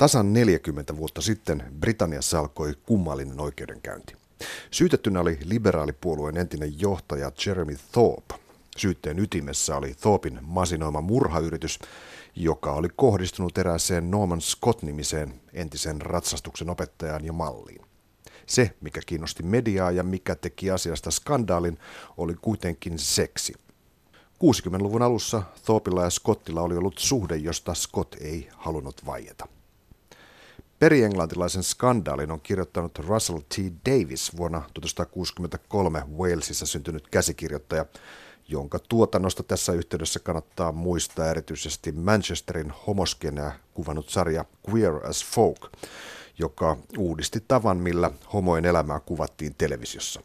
Tasan 40 vuotta sitten Britanniassa alkoi kummallinen oikeudenkäynti. Syytettynä oli liberaalipuolueen entinen johtaja Jeremy Thorpe. Syytteen ytimessä oli Thorpin masinoima murhayritys, joka oli kohdistunut erääseen Norman Scott-nimiseen entisen ratsastuksen opettajaan ja malliin. Se, mikä kiinnosti mediaa ja mikä teki asiasta skandaalin, oli kuitenkin seksi. 60-luvun alussa Thorpilla ja Scottilla oli ollut suhde, josta Scott ei halunnut vaieta. Perienglantilaisen skandaalin on kirjoittanut Russell T. Davis vuonna 1963 Walesissa syntynyt käsikirjoittaja, jonka tuotannosta tässä yhteydessä kannattaa muistaa erityisesti Manchesterin homoskeneä kuvannut sarja Queer as Folk, joka uudisti tavan, millä homojen elämää kuvattiin televisiossa.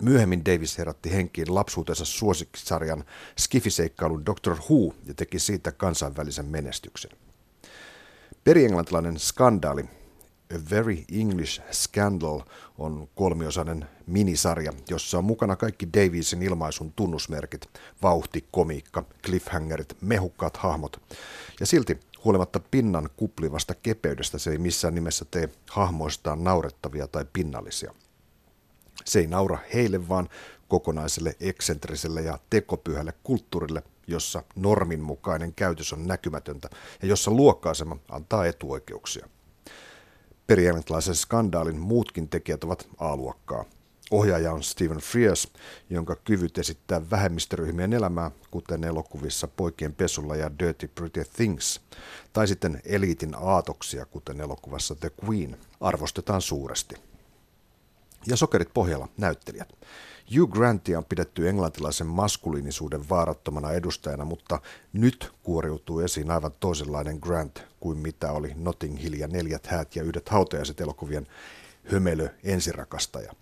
Myöhemmin Davis herätti henkiin lapsuutensa suosikkisarjan skifiseikkailun Doctor Who ja teki siitä kansainvälisen menestyksen. Perienglantilainen skandaali A Very English Scandal on kolmiosainen minisarja, jossa on mukana kaikki Davisin ilmaisun tunnusmerkit, vauhti, komiikka, cliffhangerit, mehukkaat hahmot. Ja silti huolimatta pinnan kuplivasta kepeydestä se ei missään nimessä tee hahmoistaan naurettavia tai pinnallisia. Se ei naura heille, vaan kokonaiselle eksentriselle ja tekopyhälle kulttuurille, jossa normin mukainen käytös on näkymätöntä ja jossa luokkaasema antaa etuoikeuksia. Periaatteellisen skandaalin muutkin tekijät ovat A-luokkaa. Ohjaaja on Stephen Frears, jonka kyvyt esittää vähemmistöryhmien elämää, kuten elokuvissa Poikien pesulla ja Dirty Pretty Things, tai sitten eliitin aatoksia, kuten elokuvassa The Queen, arvostetaan suuresti. Ja sokerit pohjalla näyttelijät. Hugh Grantia on pidetty englantilaisen maskuliinisuuden vaarattomana edustajana, mutta nyt kuoriutuu esiin aivan toisenlainen Grant kuin mitä oli Notting Hill ja Neljät häät ja yhdet hautajaiset elokuvien hömelö ensirakastaja.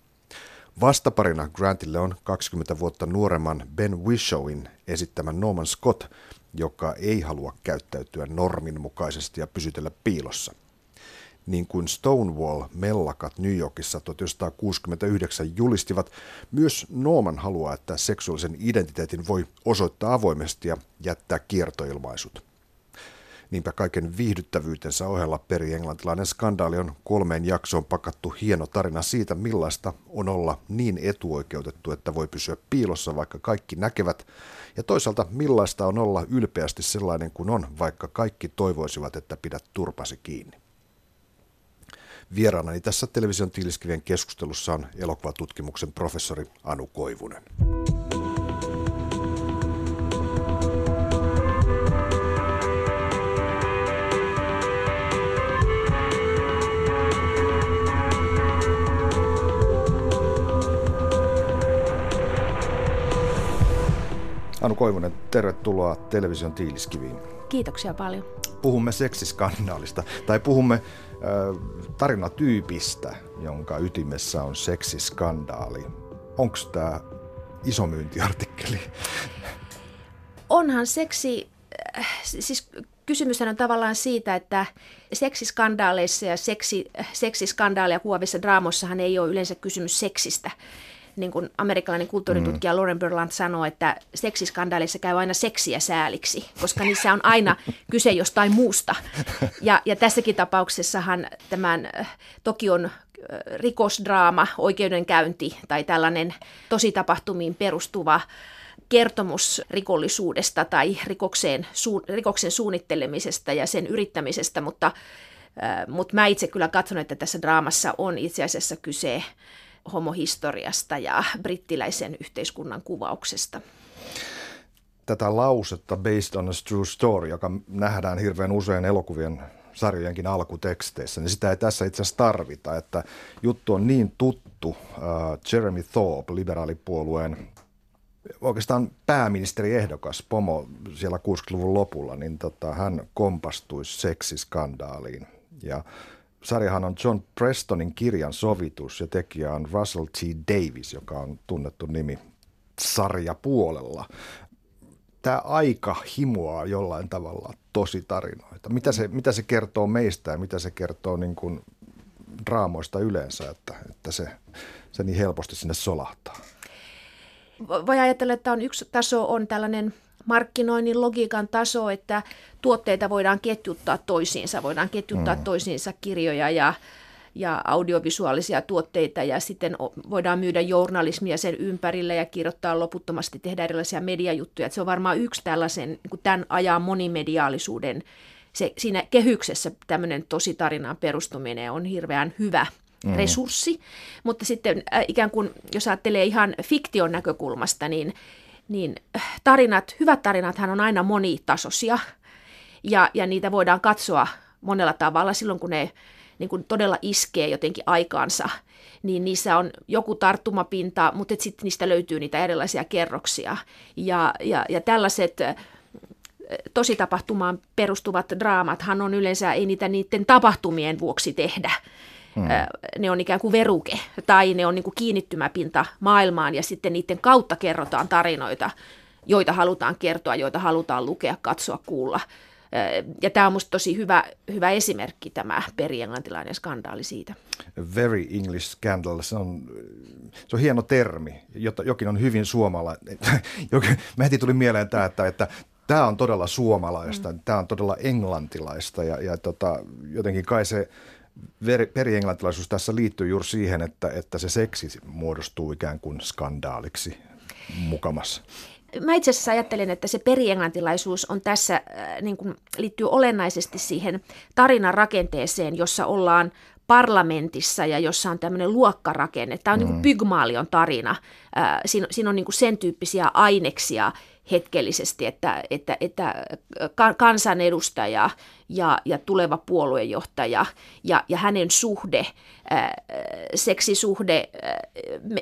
Vastaparina Grantille on 20 vuotta nuoremman Ben Wishowin esittämän Norman Scott, joka ei halua käyttäytyä normin mukaisesti ja pysytellä piilossa – niin kuin Stonewall-mellakat New Yorkissa 1969 julistivat, myös Norman haluaa, että seksuaalisen identiteetin voi osoittaa avoimesti ja jättää kiertoilmaisut. Niinpä kaiken viihdyttävyytensä ohella peri-englantilainen skandaali on kolmeen jaksoon pakattu hieno tarina siitä, millaista on olla niin etuoikeutettu, että voi pysyä piilossa, vaikka kaikki näkevät, ja toisaalta millaista on olla ylpeästi sellainen kuin on, vaikka kaikki toivoisivat, että pidät turpasi kiinni. Vieraanani tässä television tiiliskivien keskustelussa on elokuvatutkimuksen professori Anu Koivunen. Anu Koivunen, tervetuloa television tiiliskiviin. Kiitoksia paljon. Puhumme seksiskandaalista tai puhumme tarinatyypistä, jonka ytimessä on seksiskandaali. Onko tämä isomyyntiartikkeli? Onhan seksi, äh, siis kysymys on tavallaan siitä, että seksiskandaaleissa ja seksi, seksiskandaalia kuovissa draamossahan ei ole yleensä kysymys seksistä niin kuin amerikkalainen kulttuuritutkija mm. Lauren Berland sanoo, että seksiskandaalissa käy aina seksiä sääliksi, koska niissä on aina kyse jostain muusta. Ja, ja tässäkin tapauksessahan tämän äh, Tokion äh, rikosdraama, oikeudenkäynti tai tällainen tositapahtumiin perustuva kertomus rikollisuudesta tai rikokseen, su, rikoksen suunnittelemisesta ja sen yrittämisestä, mutta, äh, mutta mä itse kyllä katson, että tässä draamassa on itse asiassa kyse homohistoriasta ja brittiläisen yhteiskunnan kuvauksesta. Tätä lausetta based on a true story, joka nähdään hirveän usein elokuvien sarjojenkin alkuteksteissä, niin sitä ei tässä itse asiassa tarvita, että juttu on niin tuttu. Uh, Jeremy Thorpe, liberaalipuolueen oikeastaan pääministeriehdokas Pomo siellä 60-luvun lopulla, niin tota, hän kompastui seksiskandaaliin. Ja sarjahan on John Prestonin kirjan sovitus ja tekijä on Russell T. Davis, joka on tunnettu nimi sarjapuolella. Tämä aika himoaa jollain tavalla tosi tarinoita. Mitä se, mitä se kertoo meistä ja mitä se kertoo niin kuin draamoista yleensä, että, että se, se niin helposti sinne solahtaa? Voi ajatella, että on yksi taso on tällainen markkinoinnin logiikan taso, että tuotteita voidaan ketjuttaa toisiinsa, voidaan ketjuttaa mm. toisiinsa kirjoja ja, ja audiovisuaalisia tuotteita ja sitten voidaan myydä journalismia sen ympärille ja kirjoittaa loputtomasti, tehdä erilaisia mediajuttuja. Että se on varmaan yksi tällaisen niin tämän ajan monimediaalisuuden, se, siinä kehyksessä tämmöinen tositarinaan perustuminen on hirveän hyvä mm. resurssi, mutta sitten äh, ikään kuin, jos ajattelee ihan fiktion näkökulmasta, niin, niin tarinat, hyvät tarinathan on aina monitasoisia ja, ja niitä voidaan katsoa monella tavalla silloin, kun ne niin kuin todella iskee jotenkin aikaansa, niin niissä on joku tarttumapinta, mutta sitten niistä löytyy niitä erilaisia kerroksia. Ja, ja, ja tällaiset tosi tapahtumaan perustuvat draamathan on yleensä, ei niitä niiden tapahtumien vuoksi tehdä. Hmm. Ne on ikään kuin veruke tai ne on niin kuin kiinnittymäpinta maailmaan ja sitten niiden kautta kerrotaan tarinoita, joita halutaan kertoa, joita halutaan lukea, katsoa, kuulla. Ja tämä on minusta tosi hyvä, hyvä esimerkki, tämä perienglantilainen skandaali siitä. Very English scandal, se on, se on hieno termi, jota, jokin on hyvin suomalainen. Mä heti tuli mieleen tämä, että, että tämä on todella suomalaista, mm. tämä on todella englantilaista ja, ja tota, jotenkin kai se perienglantilaisuus tässä liittyy juuri siihen, että, että se seksi muodostuu ikään kuin skandaaliksi mukamassa. Mä itse asiassa ajattelen, että se perienglantilaisuus on tässä, äh, niin kuin, liittyy olennaisesti siihen tarinan rakenteeseen, jossa ollaan parlamentissa ja jossa on tämmöinen luokkarakenne. Tämä on mm. niin kuin Pygmaalion tarina. Äh, siinä, siinä on niin kuin sen tyyppisiä aineksia, hetkellisesti, että, että, että kansanedustaja ja, ja tuleva puoluejohtaja ja, ja hänen suhde, ää, seksisuhde ää,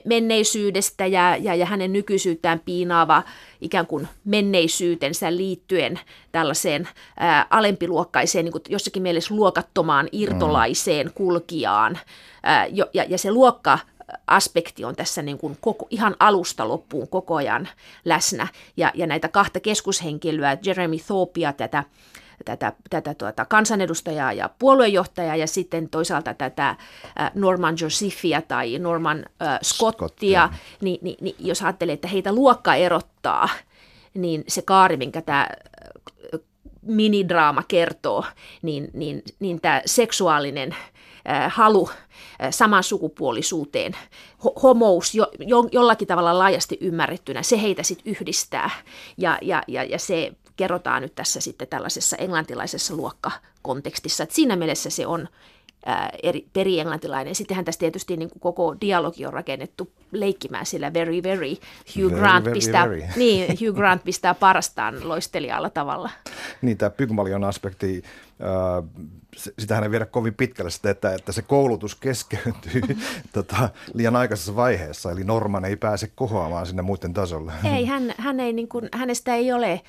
menneisyydestä ja, ja, ja hänen nykyisyyttään piinaava ikään kuin menneisyytensä liittyen tällaiseen ää, alempiluokkaiseen, niin kuin jossakin mielessä luokattomaan irtolaiseen kulkijaan. Ää, ja, ja se luokka aspekti on tässä niin kuin koko, ihan alusta loppuun koko ajan läsnä. Ja, ja näitä kahta keskushenkilöä, Jeremy Thorpea, tätä, tätä, tätä tuota, kansanedustajaa ja puoluejohtajaa ja sitten toisaalta tätä Norman Josephia tai Norman äh, Scottia, Scottia. Niin, niin, niin jos ajattelee, että heitä luokka erottaa, niin se kaari, minkä tämä minidraama kertoo, niin, niin, niin tämä seksuaalinen äh, halu samansukupuolisuuteen, ho- homous jo, jo, jollakin tavalla laajasti ymmärrettynä, se heitä sitten yhdistää. Ja, ja, ja, ja se kerrotaan nyt tässä sitten tällaisessa englantilaisessa luokkakontekstissa. Et siinä mielessä se on ää, eri, perienglantilainen. Sittenhän tässä tietysti niin kuin koko dialogi on rakennettu leikkimään sillä very, very. Hugh, very, Grant, very, pistää, very. Niin, Hugh Grant pistää parastaan loistelijalla tavalla. Niin, tämä Pygmalion aspekti, äh, sitähän ei viedä kovin pitkälle sitä, että, että se koulutus keskeytyy tota, liian aikaisessa vaiheessa, eli Norman ei pääse kohoamaan sinne muiden tasolle. Ei, hän, hän ei, niin kuin, hänestä ei ole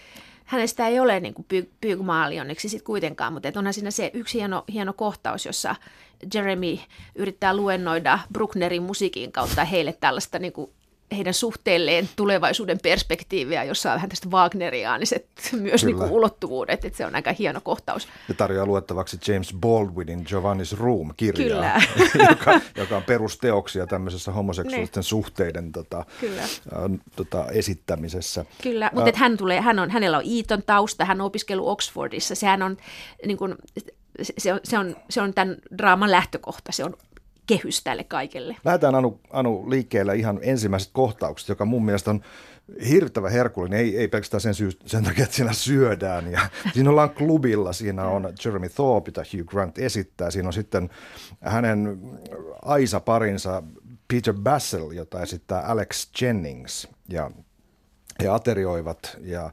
hänestä ei ole niin kuin Pygmaali onneksi sit kuitenkaan, mutta onhan siinä se yksi hieno, hieno kohtaus, jossa Jeremy yrittää luennoida Brucknerin musiikin kautta heille tällaista niin kuin heidän suhteelleen tulevaisuuden perspektiiviä, jossa on vähän tästä Wagneriaaniset myös niin kuin ulottuvuudet, että se on aika hieno kohtaus. Ja tarjoaa luettavaksi James Baldwinin Giovanni's Room-kirjaa, joka, joka on perusteoksia tämmöisessä homoseksuaalisten ne. suhteiden tota, Kyllä. Äh, tota, esittämisessä. Kyllä, mutta äh, hän tulee, hän on, hänellä on Eton tausta, hän on opiskellut Oxfordissa, sehän on niin kuin, se on, se, on, se on tämän draaman lähtökohta, se on kehys tälle kaikelle. Lähdetään Anu, Anu liikkeelle ihan ensimmäiset kohtaukset, joka mun mielestä on hirvittävä herkullinen, ei, ei pelkästään sen, syy, sen takia, että siinä syödään. Ja siinä ollaan klubilla, siinä on Jeremy Thorpe, jota Hugh Grant esittää, siinä on sitten hänen Aisa-parinsa Peter Bassel, jota esittää Alex Jennings, ja he aterioivat ja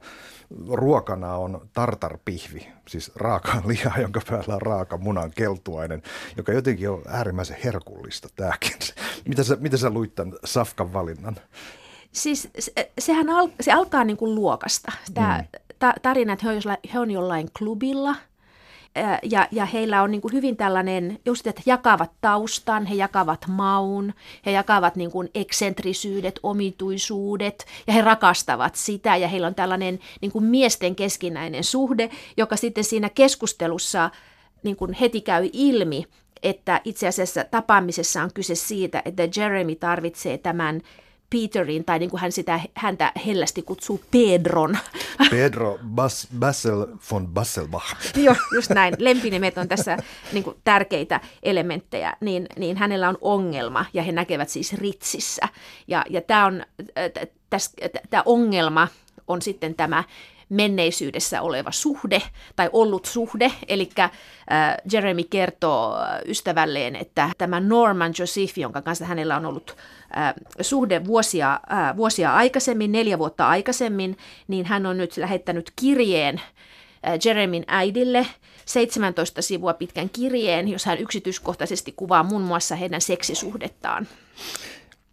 ruokana on tartarpihvi, siis raaka liha, jonka päällä on raaka munan keltuainen, joka jotenkin on äärimmäisen herkullista tämäkin. Mitä sä, mitä sä luit tämän Safkan valinnan? Siis se, sehän al, se alkaa niin kuin luokasta. Tämä mm. ta, tarina, että he on, jollain, he on jollain klubilla – ja, ja heillä on niin kuin hyvin tällainen, just että jakavat taustan, he jakavat maun, he jakavat niin kuin eksentrisyydet, omituisuudet ja he rakastavat sitä ja heillä on tällainen niin kuin miesten keskinäinen suhde, joka sitten siinä keskustelussa niin kuin heti käy ilmi, että itse asiassa tapaamisessa on kyse siitä, että Jeremy tarvitsee tämän Peterin, tai niin kuin hän sitä, häntä hellästi kutsuu Pedron. Pedro Bas, Bassel von Basselbach. Joo, just näin. Lempinimet on tässä niin kuin, tärkeitä elementtejä. Niin, niin hänellä on ongelma, ja he näkevät siis ritsissä. Ja, ja tämä on, tämä ongelma on sitten tämä menneisyydessä oleva suhde tai ollut suhde. Eli äh, Jeremy kertoo ystävälleen, että tämä Norman Joseph, jonka kanssa hänellä on ollut äh, suhde vuosia, äh, vuosia aikaisemmin, neljä vuotta aikaisemmin, niin hän on nyt lähettänyt kirjeen Jeremyn äidille 17 sivua pitkän kirjeen, jos hän yksityiskohtaisesti kuvaa muun muassa heidän seksisuhdettaan.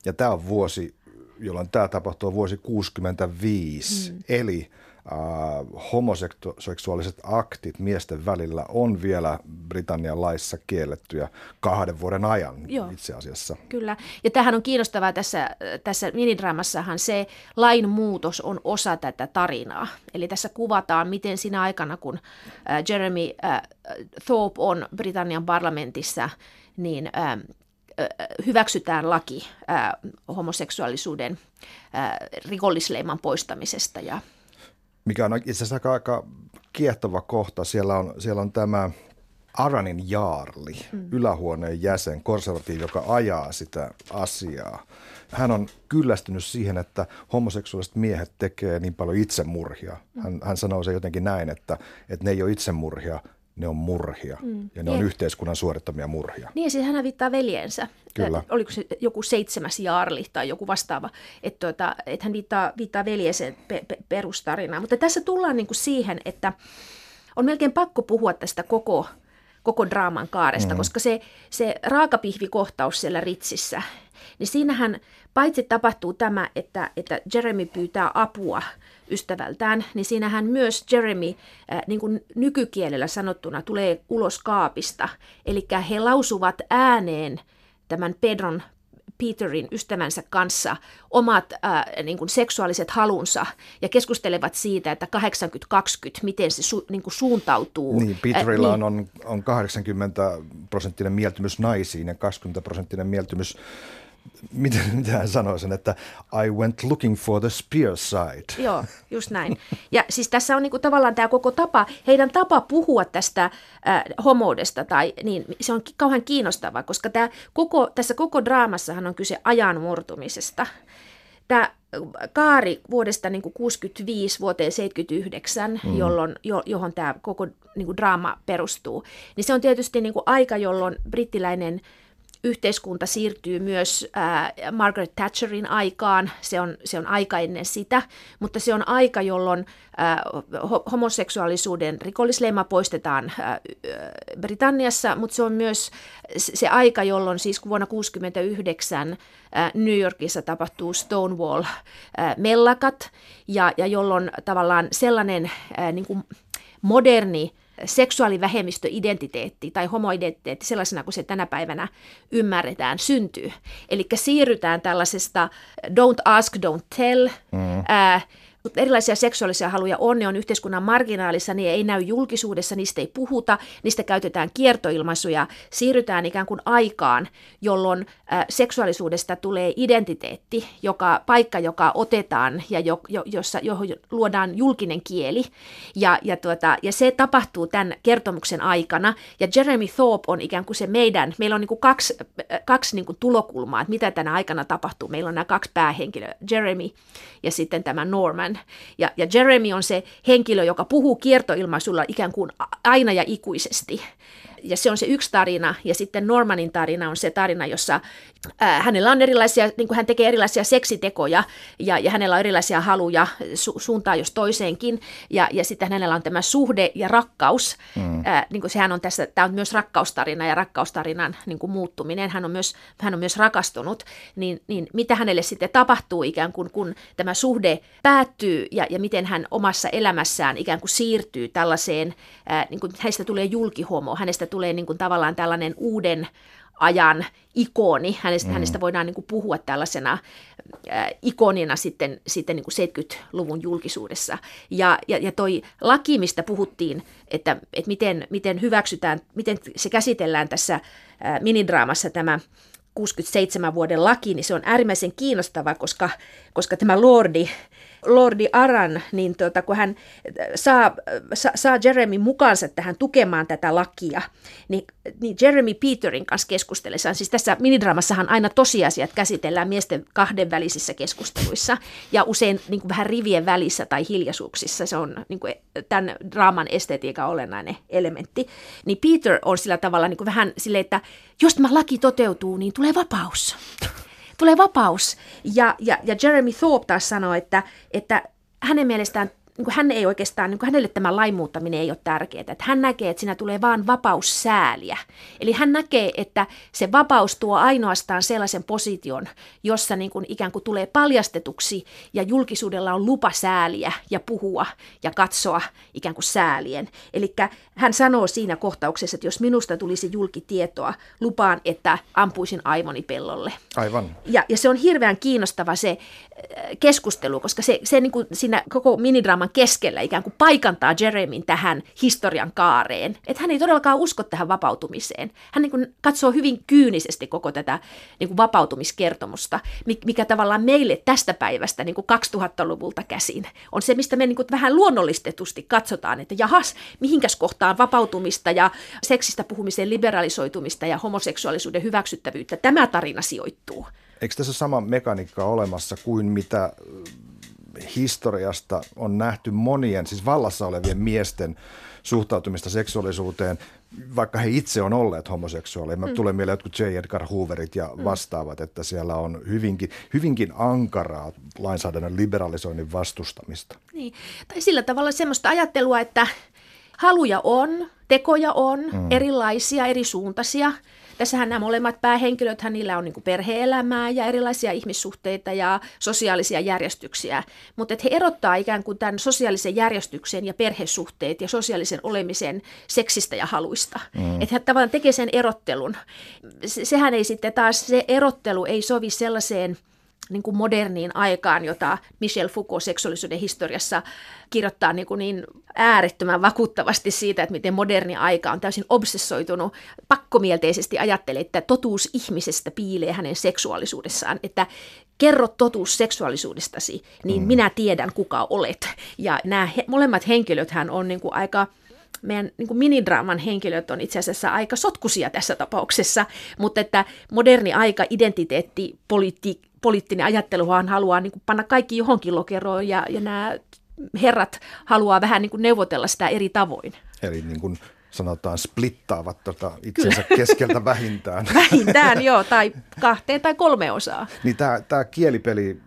Ja tämä on vuosi, jolloin tämä tapahtuu vuosi 65, mm. eli äh, homoseksuaaliset aktit miesten välillä on vielä Britannian laissa kiellettyjä kahden vuoden ajan Joo, itse asiassa. Kyllä, ja tähän on kiinnostavaa tässä, tässä minidraamassahan se lain muutos on osa tätä tarinaa. Eli tässä kuvataan, miten siinä aikana, kun äh, Jeremy äh, Thorpe on Britannian parlamentissa, niin äh, hyväksytään laki äh, homoseksuaalisuuden äh, rikollisleiman poistamisesta ja mikä on itse asiassa aika, aika kiehtova kohta. Siellä on, siellä on tämä Aranin Jaarli, mm. ylähuoneen jäsen, konservatiivi, joka ajaa sitä asiaa. Hän on kyllästynyt siihen, että homoseksuaaliset miehet tekee niin paljon itsemurhia. Hän, hän sanoo se jotenkin näin, että, että ne ei ole itsemurhia, ne on murhia mm. ja ne on yhteiskunnan suorittamia murhia. Niin, siis hän viittaa veljensä. Kyllä. Oliko se joku seitsemäs jaarli tai joku vastaava, että, tuota, että hän viittaa, viittaa veljensä pe- pe- perustarinaan. Mutta tässä tullaan niin kuin siihen, että on melkein pakko puhua tästä koko, koko draaman kaaresta, mm. koska se, se raakapihvikohtaus siellä Ritsissä, niin siinähän paitsi tapahtuu tämä, että, että Jeremy pyytää apua ystävältään, niin siinähän myös Jeremy äh, niin kuin nykykielellä sanottuna tulee ulos kaapista. Eli he lausuvat ääneen tämän Pedron Peterin ystävänsä kanssa omat äh, niin kuin seksuaaliset halunsa ja keskustelevat siitä, että 80-20, miten se su, niin kuin suuntautuu. Niin, Peterilla äh, niin, on, on 80 prosenttinen mieltymys naisiin ja 20 prosenttinen mieltymys miten, miten hän sanoi sen, että I went looking for the spear side. Joo, just näin. Ja siis tässä on niinku tavallaan tämä koko tapa, heidän tapa puhua tästä äh, homoudesta, tai, niin se on kauhean kiinnostavaa, koska tää koko, tässä koko draamassahan on kyse ajan murtumisesta. Tämä kaari vuodesta niin 65 vuoteen 79, mm. jolloin, jo, johon tämä koko niin draama perustuu, niin se on tietysti niin aika, jolloin brittiläinen yhteiskunta siirtyy myös äh, Margaret Thatcherin aikaan, se on, se on aika ennen sitä, mutta se on aika, jolloin äh, homoseksuaalisuuden rikollisleima poistetaan äh, Britanniassa, mutta se on myös se aika, jolloin siis vuonna 1969 äh, New Yorkissa tapahtuu Stonewall-mellakat, äh, ja, ja jolloin tavallaan sellainen äh, niin kuin moderni seksuaalivähemmistöidentiteetti tai homoidentiteetti sellaisena kuin se tänä päivänä ymmärretään syntyy. Eli siirrytään tällaisesta don't ask, don't tell, mm. ää, erilaisia seksuaalisia haluja on, ne on yhteiskunnan marginaalissa, niin ei näy julkisuudessa, niistä ei puhuta, niistä käytetään kiertoilmaisuja, siirrytään ikään kuin aikaan, jolloin seksuaalisuudesta tulee identiteetti, joka, paikka, joka otetaan ja jo, jo, jossa, johon luodaan julkinen kieli, ja, ja, tuota, ja se tapahtuu tämän kertomuksen aikana, ja Jeremy Thorpe on ikään kuin se meidän, meillä on niin kuin kaksi, kaksi niin kuin tulokulmaa, että mitä tänä aikana tapahtuu, meillä on nämä kaksi päähenkilöä, Jeremy ja sitten tämä Norman, ja, ja Jeremy on se henkilö, joka puhuu kiertoilmaisulla ikään kuin aina ja ikuisesti. Ja se on se yksi tarina, ja sitten Normanin tarina on se tarina, jossa hänellä on erilaisia, niin kuin hän tekee erilaisia seksitekoja, ja, ja hänellä on erilaisia haluja su- suuntaan jos toiseenkin, ja, ja sitten hänellä on tämä suhde ja rakkaus, mm. ää, niin kuin sehän on tässä, tämä on myös rakkaustarina ja rakkaustarinan niin kuin muuttuminen, hän on myös, hän on myös rakastunut, niin, niin mitä hänelle sitten tapahtuu ikään kuin, kun tämä suhde päättyy, ja, ja miten hän omassa elämässään ikään kuin siirtyy tällaiseen, ää, niin kuin hänestä tulee julkihomo, hänestä tulee niin kuin tavallaan tällainen uuden ajan ikoni. Hänestä, mm. hänestä voidaan niin kuin puhua tällaisena äh, ikonina sitten, sitten niin kuin 70-luvun julkisuudessa. Ja, ja, ja toi laki, mistä puhuttiin, että, että miten, miten hyväksytään, miten se käsitellään tässä äh, minidraamassa tämä 67 vuoden laki, niin se on äärimmäisen kiinnostava, koska, koska tämä lordi Lordi Aran, niin tuota, kun hän saa, sa, saa Jeremy mukaansa tähän tukemaan tätä lakia, niin, niin Jeremy Peterin kanssa keskustellessaan, siis tässä minidraamassahan aina tosiasiat käsitellään miesten kahdenvälisissä keskusteluissa ja usein niin kuin vähän rivien välissä tai hiljaisuuksissa, se on niin kuin tämän draaman estetiikan olennainen elementti, niin Peter on sillä tavalla niin kuin vähän silleen, että jos tämä laki toteutuu, niin tulee vapaus tulee vapaus. Ja, ja, ja Jeremy Thorpe taas sanoi, että, että hänen mielestään niin kuin hän ei oikeastaan, niin kuin hänelle tämä lain muuttaminen ei ole tärkeää. Että hän näkee, että siinä tulee vain vapaussääliä. Eli hän näkee, että se vapaus tuo ainoastaan sellaisen position, jossa niin kuin ikään kuin tulee paljastetuksi ja julkisuudella on lupa sääliä ja puhua ja katsoa ikään kuin säälien. Eli hän sanoo siinä kohtauksessa, että jos minusta tulisi julkitietoa, lupaan, että ampuisin aivoni pellolle. Aivan. Ja, ja se on hirveän kiinnostava se äh, keskustelu, koska se, se niin kuin siinä koko minidraaman maailman keskellä ikään kuin paikantaa Jeremin tähän historian kaareen. Että hän ei todellakaan usko tähän vapautumiseen. Hän niin kuin katsoo hyvin kyynisesti koko tätä niin kuin vapautumiskertomusta, mikä tavallaan meille tästä päivästä niin kuin 2000-luvulta käsin on se, mistä me niin kuin vähän luonnollistetusti katsotaan, että jahas, mihinkäs kohtaan vapautumista ja seksistä puhumisen liberalisoitumista ja homoseksuaalisuuden hyväksyttävyyttä tämä tarina sijoittuu. Eikö tässä sama mekaniikka olemassa kuin mitä historiasta on nähty monien, siis vallassa olevien miesten suhtautumista seksuaalisuuteen, vaikka he itse on olleet homoseksuaaleja. Mä mm. tulee mieleen jotkut J. Edgar Hooverit ja mm. vastaavat, että siellä on hyvinkin, hyvinkin ankaraa lainsäädännön liberalisoinnin vastustamista. Niin. Tai sillä tavalla semmoista ajattelua, että haluja on, tekoja on, mm. erilaisia, eri suuntaisia – Tässähän nämä molemmat päähenkilöt, niillä on niin perheelämää ja erilaisia ihmissuhteita ja sosiaalisia järjestyksiä, mutta he erottaa ikään kuin tämän sosiaalisen järjestyksen ja perhesuhteet ja sosiaalisen olemisen seksistä ja haluista. Mm. Että he tavallaan tekee sen erottelun. Sehän ei sitten taas, se erottelu ei sovi sellaiseen – niin kuin moderniin aikaan, jota Michel Foucault seksuaalisuuden historiassa kirjoittaa niin, kuin niin äärettömän vakuuttavasti siitä, että miten moderni aika on täysin obsessoitunut, pakkomielteisesti ajattelee, että totuus ihmisestä piilee hänen seksuaalisuudessaan, että kerro totuus seksuaalisuudestasi, niin mm. minä tiedän kuka olet. Ja nämä he, molemmat henkilöthän on niin kuin aika meidän niin kuin minidraaman henkilöt on itse asiassa aika sotkusia tässä tapauksessa, mutta että moderni aika, identiteetti, poliitti, poliittinen ajatteluhan haluaa niin kuin panna kaikki johonkin lokeroon ja, ja nämä herrat haluaa vähän niin kuin neuvotella sitä eri tavoin. Eli niin kuin sanotaan splittaavat tota itsensä Kyllä. keskeltä vähintään. vähintään, joo, tai kahteen tai kolme osaa. Niin tämä, tämä kielipeli,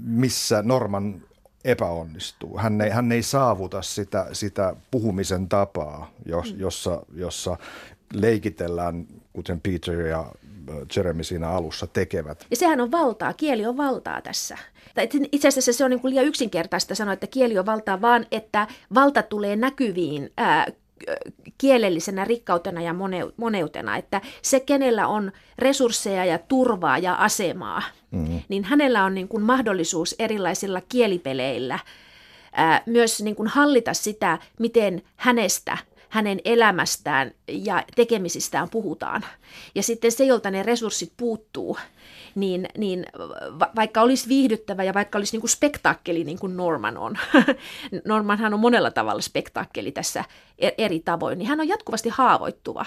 missä Norman epäonnistuu. Hän ei, hän ei saavuta sitä, sitä puhumisen tapaa, jos, mm. jossa, jossa leikitellään, kuten Peter ja Jeremy siinä alussa tekevät. Ja sehän on valtaa, kieli on valtaa tässä. Itse asiassa se on niin kuin liian yksinkertaista sanoa, että kieli on valtaa, vaan että valta tulee näkyviin ää, kielellisenä rikkautena ja moneutena, että se, kenellä on resursseja ja turvaa ja asemaa, mm-hmm. niin hänellä on niin kuin mahdollisuus erilaisilla kielipeleillä ää, myös niin kuin hallita sitä, miten hänestä hänen elämästään ja tekemisistään puhutaan. Ja sitten se, jolta ne resurssit puuttuu, niin, niin va- vaikka olisi viihdyttävä ja vaikka olisi niin kuin spektaakkeli niin kuin Norman on, Normanhan on monella tavalla spektaakkeli tässä e-, eri tavoin, niin hän on jatkuvasti haavoittuva.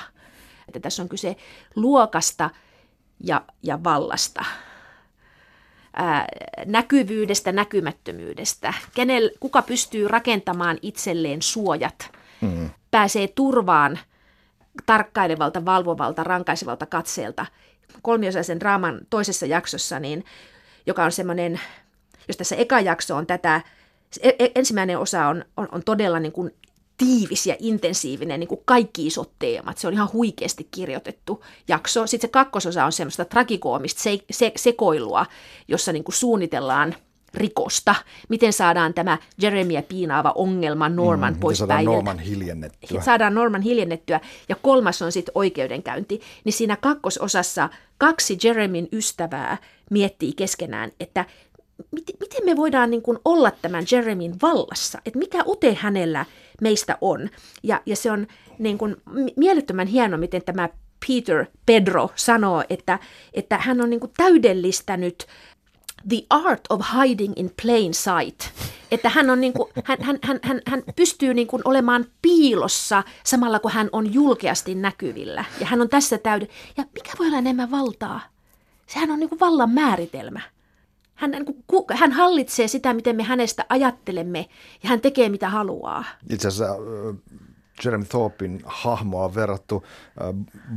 Että tässä on kyse luokasta ja, ja vallasta. Ää, näkyvyydestä, näkymättömyydestä. Kenel, kuka pystyy rakentamaan itselleen suojat, mm. pääsee turvaan tarkkailevalta, valvovalta, rankaisevalta katseelta – kolmiosaisen draaman toisessa jaksossa, niin, joka on semmoinen, jos tässä eka jakso on tätä, e, e, ensimmäinen osa on, on, on todella niin kuin tiivis ja intensiivinen, niin kuin kaikki isot teemat. Se on ihan huikeasti kirjoitettu jakso. Sitten se kakkososa on semmoista tragikoomista se, se, sekoilua, jossa niin kuin suunnitellaan – rikosta. Miten saadaan tämä Jeremia piinaava ongelma Norman mm, pois saadaan päivältä. Norman hiljennettyä. Saadaan Norman hiljennettyä. Ja kolmas on sitten oikeudenkäynti. Niin siinä kakkososassa kaksi Jeremin ystävää miettii keskenään, että miten, miten me voidaan niin kuin olla tämän Jeremin vallassa, että mikä ute hänellä meistä on. Ja, ja se on niin kuin mielettömän hieno, miten tämä Peter Pedro sanoo, että, että hän on niin kuin täydellistänyt the art of hiding in plain sight. Että hän, on niin kuin, hän, hän, hän, hän, hän pystyy niin kuin olemaan piilossa samalla kun hän on julkeasti näkyvillä. Ja hän on tässä täyden. Ja mikä voi olla enemmän valtaa? Sehän on niin kuin vallan määritelmä. Hän, hän hallitsee sitä, miten me hänestä ajattelemme, ja hän tekee mitä haluaa. Itse asiassa Jeremy Thorpin hahmoa on verrattu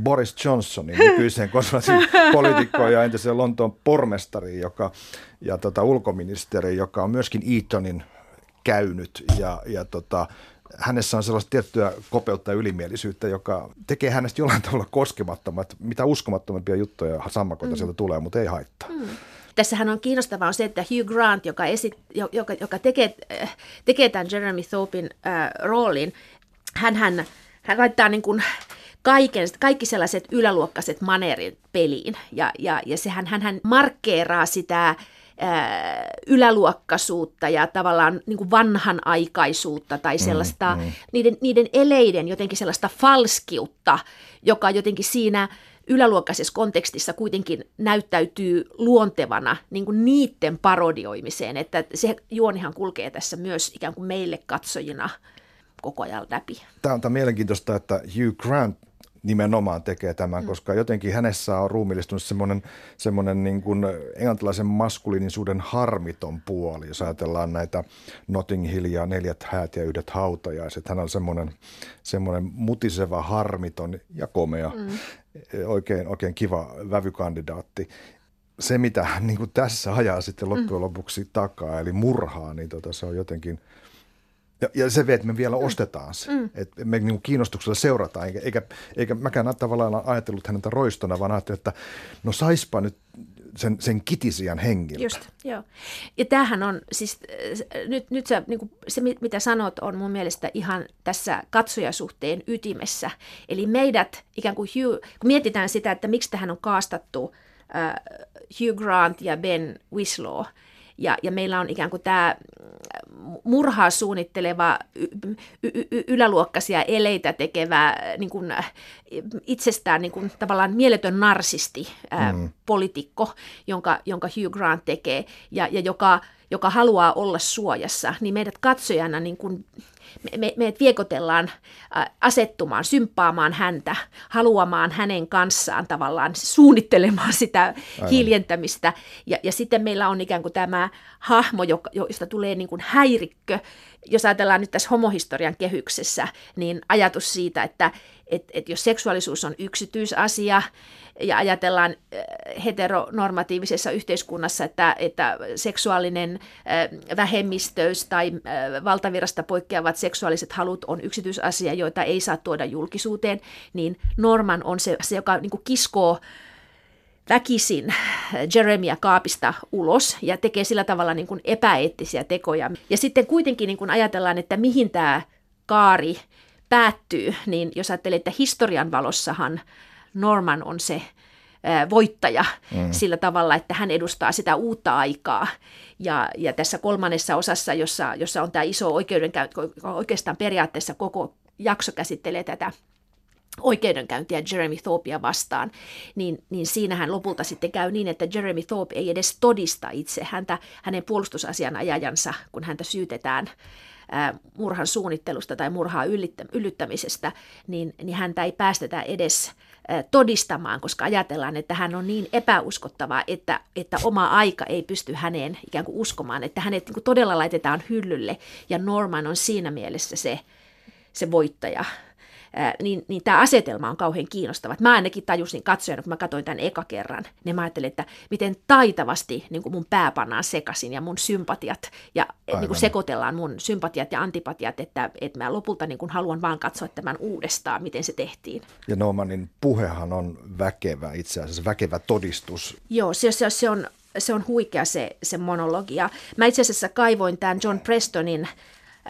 Boris Johnsonin nykyiseen konservatiivisen poliitikkoon ja entiseen Lontoon pormestariin joka, ja tota, ulkoministeri, joka on myöskin Eatonin käynyt ja, ja tota, hänessä on sellaista tiettyä kopeutta ja ylimielisyyttä, joka tekee hänestä jollain tavalla koskemattomat, mitä uskomattomampia juttuja ja sammakoita mm. sieltä tulee, mutta ei haittaa. Mm. Tässähän on kiinnostavaa on se, että Hugh Grant, joka, esit, joka, joka tekee, äh, tekee tämän Jeremy Thorpin äh, roolin, hän, hän, hän laittaa niin kuin kaiken, kaikki sellaiset yläluokkaiset maneerit peliin. Ja, ja, ja sehän hän, hän markkeeraa sitä ää, yläluokkaisuutta ja tavallaan niin kuin vanhanaikaisuutta tai mm, sellaista, mm, mm. Niiden, niiden eleiden jotenkin sellaista falskiutta, joka jotenkin siinä yläluokkaisessa kontekstissa kuitenkin näyttäytyy luontevana niin kuin niiden parodioimiseen, että se juonihan kulkee tässä myös ikään kuin meille katsojina – koko ajan läpi. Tämä on mielenkiintoista, että Hugh Grant nimenomaan tekee tämän, mm. koska jotenkin hänessä on ruumillistunut semmoinen, semmoinen niin kuin englantilaisen maskuliinisuuden harmiton puoli, jos ajatellaan näitä Notting Hill ja neljät häät ja yhdet hautajaiset. Hän on semmoinen, semmoinen mutiseva, harmiton ja komea, mm. oikein, oikein kiva vävykandidaatti. Se, mitä hän niin kuin tässä ajaa sitten loppujen mm. lopuksi takaa, eli murhaa, niin tota, se on jotenkin – ja, ja se, että me vielä mm. ostetaan se. Mm. Että me niin kiinnostuksella seurataan, eikä, eikä, eikä mäkään tavallaan ajatellut häneltä roistona, vaan ajattelin, että no saispa nyt sen, sen kitisian hengiltä. Just, joo. Ja tämähän on, siis nyt, nyt sä, niin kuin, se mitä sanot on mun mielestä ihan tässä katsojasuhteen ytimessä. Eli meidät ikään kuin Hugh, kun mietitään sitä, että miksi tähän on kaastattu äh, Hugh Grant ja Ben Wislaw, ja, ja meillä on ikään kuin tämä murhaa suunnitteleva y- y- y- yläluokkaisia eleitä tekevä niin kuin, itsestään niin kuin, tavallaan mieletön narsisti ää, mm. poliitikko, jonka, jonka Hugh Grant tekee ja, ja joka, joka haluaa olla suojassa, niin meidät katsojana niin kuin, me, meidät viekotellaan asettumaan, symppaamaan häntä, haluamaan hänen kanssaan tavallaan suunnittelemaan sitä Aivan. hiljentämistä. Ja, ja sitten meillä on ikään kuin tämä hahmo, josta tulee niin kuin häirikkö, jos ajatellaan nyt tässä homohistorian kehyksessä, niin ajatus siitä, että et, et jos seksuaalisuus on yksityisasia ja ajatellaan äh, heteronormatiivisessa yhteiskunnassa, että, että seksuaalinen äh, vähemmistöys tai äh, valtavirasta poikkeavat seksuaaliset halut on yksityisasia, joita ei saa tuoda julkisuuteen, niin Norman on se, se joka niin kiskoo väkisin Jeremia kaapista ulos ja tekee sillä tavalla niin kuin epäeettisiä tekoja. Ja sitten kuitenkin niin kuin ajatellaan, että mihin tämä kaari päättyy, niin jos ajattelee, että historian valossahan Norman on se voittaja mm. sillä tavalla, että hän edustaa sitä uutta aikaa. Ja, ja tässä kolmannessa osassa, jossa, jossa on tämä iso oikeudenkäynti, oikeastaan periaatteessa koko jakso käsittelee tätä oikeudenkäyntiä Jeremy Thorpea vastaan, niin, niin siinähän lopulta sitten käy niin, että Jeremy Thorpe ei edes todista itse häntä, hänen puolustusasianajajansa, kun häntä syytetään murhan suunnittelusta tai murhaa yllyttämisestä, niin, niin häntä ei päästetä edes todistamaan, koska ajatellaan, että hän on niin epäuskottava, että, että oma aika ei pysty häneen ikään kuin uskomaan, että hänet niin kuin todella laitetaan hyllylle. Ja Norman on siinä mielessä se, se voittaja niin, niin tämä asetelma on kauhean kiinnostava. Mä ainakin tajusin katsojana, kun mä katsoin tämän eka kerran, niin mä ajattelin, että miten taitavasti niin kuin mun pää pannaan sekaisin ja mun sympatiat ja niin kuin sekoitellaan mun sympatiat ja antipatiat, että, että mä lopulta niin kuin haluan vaan katsoa tämän uudestaan, miten se tehtiin. Ja Normanin puhehan on väkevä itse asiassa, väkevä todistus. Joo, se, se, se on se on huikea se, se monologia. Mä itse asiassa kaivoin tämän John Prestonin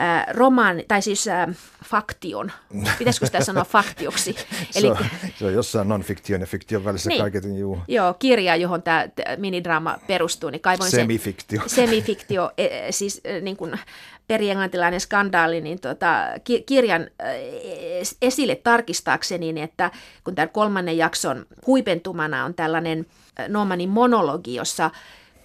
äh, romaan, tai siis äh, faktion. Pitäisikö sitä sanoa faktioksi? Eli, se, on, se on jossain non-fiktion ja fiktion välissä niin, kaiket. Juu. Joo, kirja, johon tämä minidraama perustuu. Niin kaivoin Semifiktio. Se, semifiktio, e, siis niin kuin perienglantilainen skandaali, niin tota, kirjan esille tarkistaakseni, että kun tämän kolmannen jakson huipentumana on tällainen Normanin monologi, jossa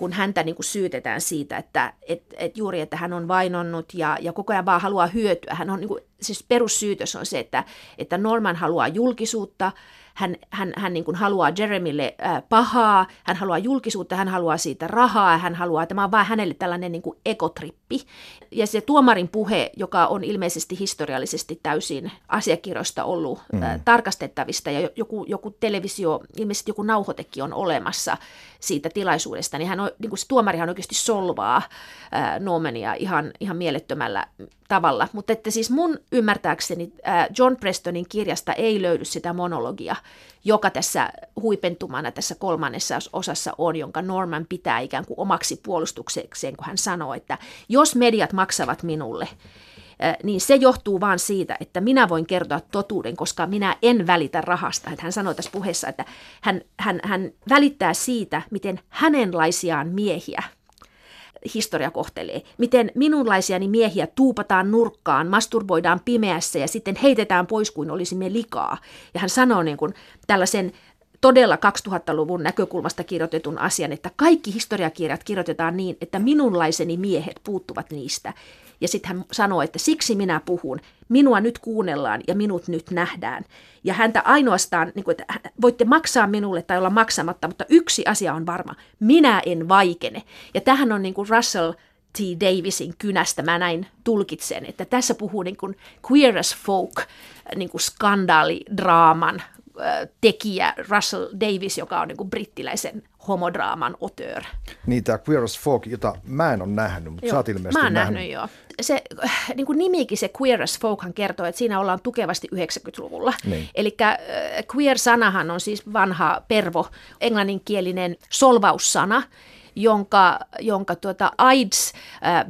kun häntä niin kuin syytetään siitä, että et, et juuri, että hän on vainonnut ja, ja koko ajan vaan haluaa hyötyä. Hän on, niin kuin, siis perussyytös on se, että, että Norman haluaa julkisuutta, hän, hän, hän niin kuin haluaa Jeremille äh, pahaa, hän haluaa julkisuutta, hän haluaa siitä rahaa, hän haluaa, tämä on vain hänelle tällainen niin kuin ekotrippi. Ja se tuomarin puhe, joka on ilmeisesti historiallisesti täysin asiakirjoista ollut mm. äh, tarkastettavista ja joku, joku televisio, ilmeisesti joku nauhoitekin on olemassa siitä tilaisuudesta, niin, hän on, niin kuin se tuomarihan oikeasti solvaa äh, Normania ihan, ihan mielettömällä tavalla. Mutta että siis mun ymmärtääkseni äh, John Prestonin kirjasta ei löydy sitä monologia, joka tässä huipentumana tässä kolmannessa osassa on, jonka Norman pitää ikään kuin omaksi puolustuksekseen, kun hän sanoo, että jos mediat maksavat minulle, äh, niin se johtuu vain siitä, että minä voin kertoa totuuden, koska minä en välitä rahasta. Että hän sanoi tässä puheessa, että hän, hän, hän välittää siitä, miten hänenlaisiaan miehiä – historia kohtelee. Miten minunlaisiani miehiä tuupataan nurkkaan, masturboidaan pimeässä ja sitten heitetään pois kuin olisimme likaa. Ja hän sanoo niin kuin tällaisen todella 2000-luvun näkökulmasta kirjoitetun asian, että kaikki historiakirjat kirjoitetaan niin, että minunlaiseni miehet puuttuvat niistä. Ja sitten hän sanoo, että siksi minä puhun, minua nyt kuunnellaan ja minut nyt nähdään. Ja häntä ainoastaan, niin kuin, että voitte maksaa minulle tai olla maksamatta, mutta yksi asia on varma, minä en vaikene. Ja tähän on niin kuin Russell T. Davisin kynästä, mä näin tulkitsen, että tässä puhuu niin kuin queer as folk niin kuin skandaalidraaman tekijä Russell Davis, joka on niin kuin brittiläisen homodraaman auteur. Niin, tämä Queer as Folk, jota mä en ole nähnyt, mutta joo, sä oot ilmeisesti mä oon nähnyt. nähnyt joo. Se niin kuin nimikin, se Queer as Folkhan kertoo, että siinä ollaan tukevasti 90-luvulla. Niin. Eli äh, queer-sanahan on siis vanha pervo, englanninkielinen solvaussana, jonka, jonka tuota AIDS... Äh,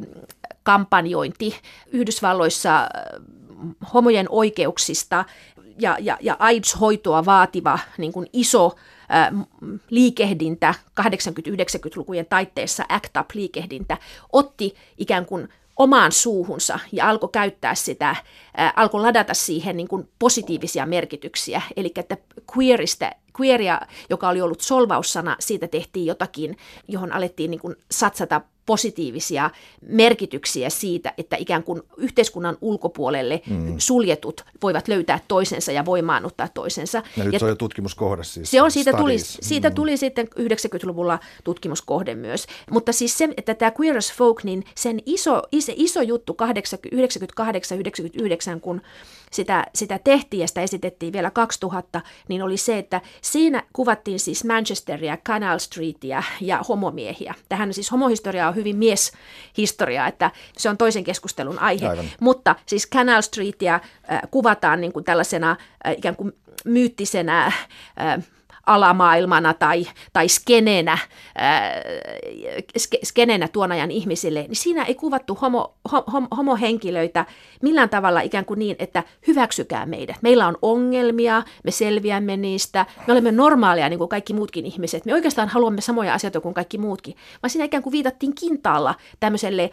kampanjointi Yhdysvalloissa homojen oikeuksista ja, ja, ja AIDS-hoitoa vaativa niin kuin iso liikehdintä 80-90-lukujen taitteessa, ACT UP-liikehdintä, otti ikään kuin omaan suuhunsa ja alkoi käyttää sitä, ää, alkoi ladata siihen niin kuin positiivisia merkityksiä. Eli että queeristä, queeria, joka oli ollut solvaussana, siitä tehtiin jotakin, johon alettiin niin kuin satsata positiivisia merkityksiä siitä, että ikään kuin yhteiskunnan ulkopuolelle mm. suljetut voivat löytää toisensa ja voimaannuttaa toisensa. Ja nyt ja se on jo tutkimuskohde siis. Se on, siitä tuli, siitä mm. tuli sitten 90-luvulla tutkimuskohde myös. Mutta siis se, että tämä Queer as Folk, niin sen iso, iso, iso juttu 98-99, kun sitä, sitä tehtiin ja sitä esitettiin vielä 2000, niin oli se, että siinä kuvattiin siis Manchesteria, Canal Streetia ja homomiehiä. Tähän siis homohistoria on hyvin mieshistoria, että se on toisen keskustelun aihe. Aivan. Mutta siis Canal Streetia äh, kuvataan niin kuin tällaisena äh, ikään kuin myyttisenä äh, alamaailmana tai, tai skenenä, ää, skenenä tuon ajan ihmisille, niin siinä ei kuvattu homo, hom, homohenkilöitä millään tavalla ikään kuin niin, että hyväksykää meidät. Meillä on ongelmia, me selviämme niistä, me olemme normaaleja niin kuin kaikki muutkin ihmiset. Me oikeastaan haluamme samoja asioita kuin kaikki muutkin, vaan siinä ikään kuin viitattiin kintaalla tämmöiselle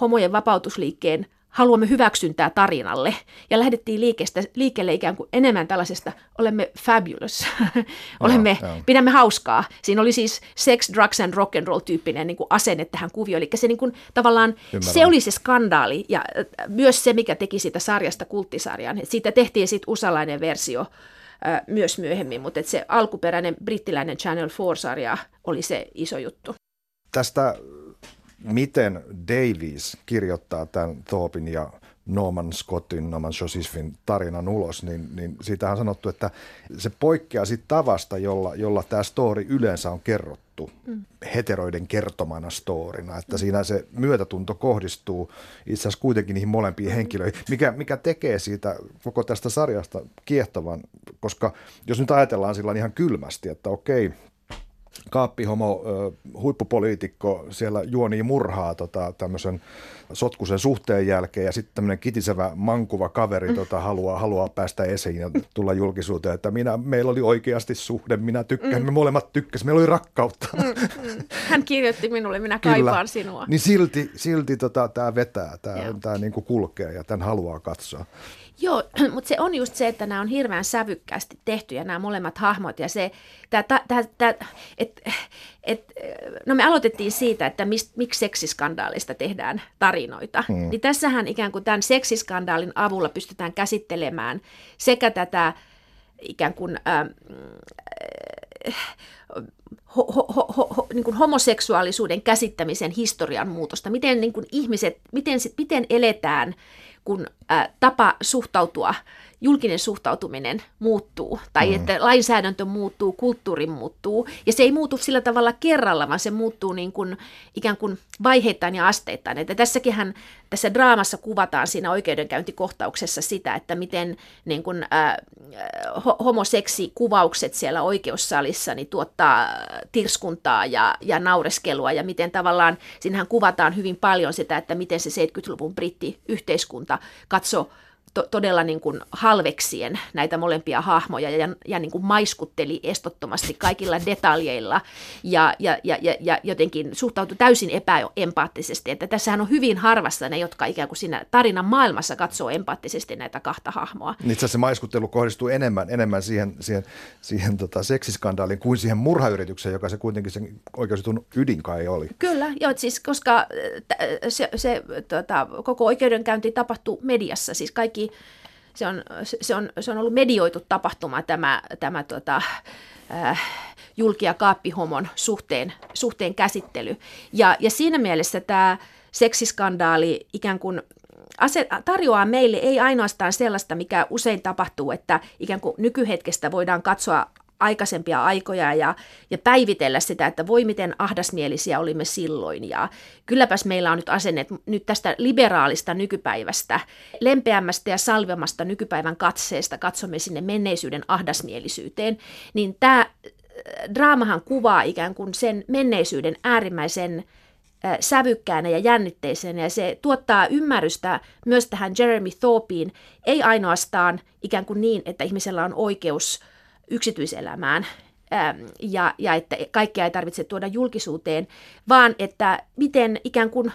homojen vapautusliikkeen haluamme hyväksyntää tarinalle. Ja lähdettiin liikestä, liikkeelle ikään kuin enemmän tällaisesta, olemme fabulous, olemme, no, pidämme hauskaa. Siinä oli siis sex, drugs and rock and roll tyyppinen niin kuin asenne tähän kuvioon. Eli se niin kuin, tavallaan, Ymmärrän. se oli se skandaali ja myös se, mikä teki siitä sarjasta kulttisarjan. Siitä tehtiin sitten usalainen versio myös myöhemmin, mutta se alkuperäinen brittiläinen Channel 4-sarja oli se iso juttu. Tästä miten Davies kirjoittaa tämän Thorpin ja Norman Scottin, Norman Josephine tarinan ulos, niin, niin siitä on sanottu, että se poikkeaa siitä tavasta, jolla, jolla tämä story yleensä on kerrottu mm. heteroiden kertomana storina, että mm. siinä se myötätunto kohdistuu itse asiassa kuitenkin niihin molempiin mm. henkilöihin, mikä, mikä tekee siitä koko tästä sarjasta kiehtovan, koska jos nyt ajatellaan sillä ihan kylmästi, että okei, kaappihomo huippupoliitikko siellä juoni murhaa tota, tämmöisen sotkusen suhteen jälkeen ja sitten tämmöinen kitisevä mankuva kaveri mm. tota, haluaa, haluaa päästä esiin ja tulla julkisuuteen, että minä, meillä oli oikeasti suhde, minä tykkään, mm. me molemmat tykkäsimme, meillä oli rakkautta. Mm, mm. Hän kirjoitti minulle, minä kaipaan Kyllä. sinua. Niin silti, silti tota, tämä vetää, tämä niinku kulkee ja tämän haluaa katsoa. Joo, mutta se on just se, että nämä on hirveän sävykkäästi tehtyjä nämä molemmat hahmot ja se, tää, tää, tää, et, et, no me aloitettiin siitä, että mist, miksi seksiskandaalista tehdään tarinoita. Hmm. Niin tässähän ikään kuin tämän seksiskandaalin avulla pystytään käsittelemään sekä tätä ikään kuin äh, ho, ho, ho, ho, niin kuin homoseksuaalisuuden käsittämisen historian muutosta, miten niin kuin ihmiset, miten, miten eletään kun ä, tapa suhtautua julkinen suhtautuminen muuttuu, tai mm. että lainsäädäntö muuttuu, kulttuuri muuttuu, ja se ei muutu sillä tavalla kerralla, vaan se muuttuu niin kuin, ikään kuin vaiheittain ja asteittain. Että tässäkin tässä draamassa kuvataan siinä oikeudenkäyntikohtauksessa sitä, että miten niin kuin, äh, homoseksikuvaukset siellä oikeussalissa niin tuottaa tirskuntaa ja, ja naureskelua, ja miten tavallaan, siinähän kuvataan hyvin paljon sitä, että miten se 70-luvun brittiyhteiskunta katsoo to, todella niin kuin halveksien näitä molempia hahmoja ja, ja niin kuin maiskutteli estottomasti kaikilla detaljeilla ja, ja, ja, ja, ja jotenkin suhtautui täysin epäempaattisesti. Että tässähän on hyvin harvassa ne, jotka ikään kuin siinä tarinan maailmassa katsoo empaattisesti näitä kahta hahmoa. Itse asiassa se maiskuttelu kohdistuu enemmän, enemmän siihen, siihen, siihen tota seksiskandaaliin kuin siihen murhayritykseen, joka se kuitenkin sen oikeusjutun ydin kai oli. Kyllä, joo, siis koska se, se tota, koko oikeudenkäynti tapahtui mediassa, siis kaikki se on, se on, se on ollut medioitu tapahtuma tämä, tämä tota, äh, julki- ja kaappihomon suhteen, suhteen käsittely. Ja, ja siinä mielessä tämä seksiskandaali ikään kuin ase, tarjoaa meille ei ainoastaan sellaista, mikä usein tapahtuu, että ikään kuin nykyhetkestä voidaan katsoa aikaisempia aikoja ja, ja päivitellä sitä, että voi miten ahdasmielisiä olimme silloin. Ja kylläpäs meillä on nyt asennet nyt tästä liberaalista nykypäivästä, lempeämmästä ja salvemasta nykypäivän katseesta katsomme sinne menneisyyden ahdasmielisyyteen, niin tämä äh, draamahan kuvaa ikään kuin sen menneisyyden äärimmäisen äh, sävykkäänä ja jännitteisenä ja se tuottaa ymmärrystä myös tähän Jeremy Thorpeen, ei ainoastaan ikään kuin niin, että ihmisellä on oikeus – yksityiselämään ja, ja että kaikkea ei tarvitse tuoda julkisuuteen, vaan että miten ikään kuin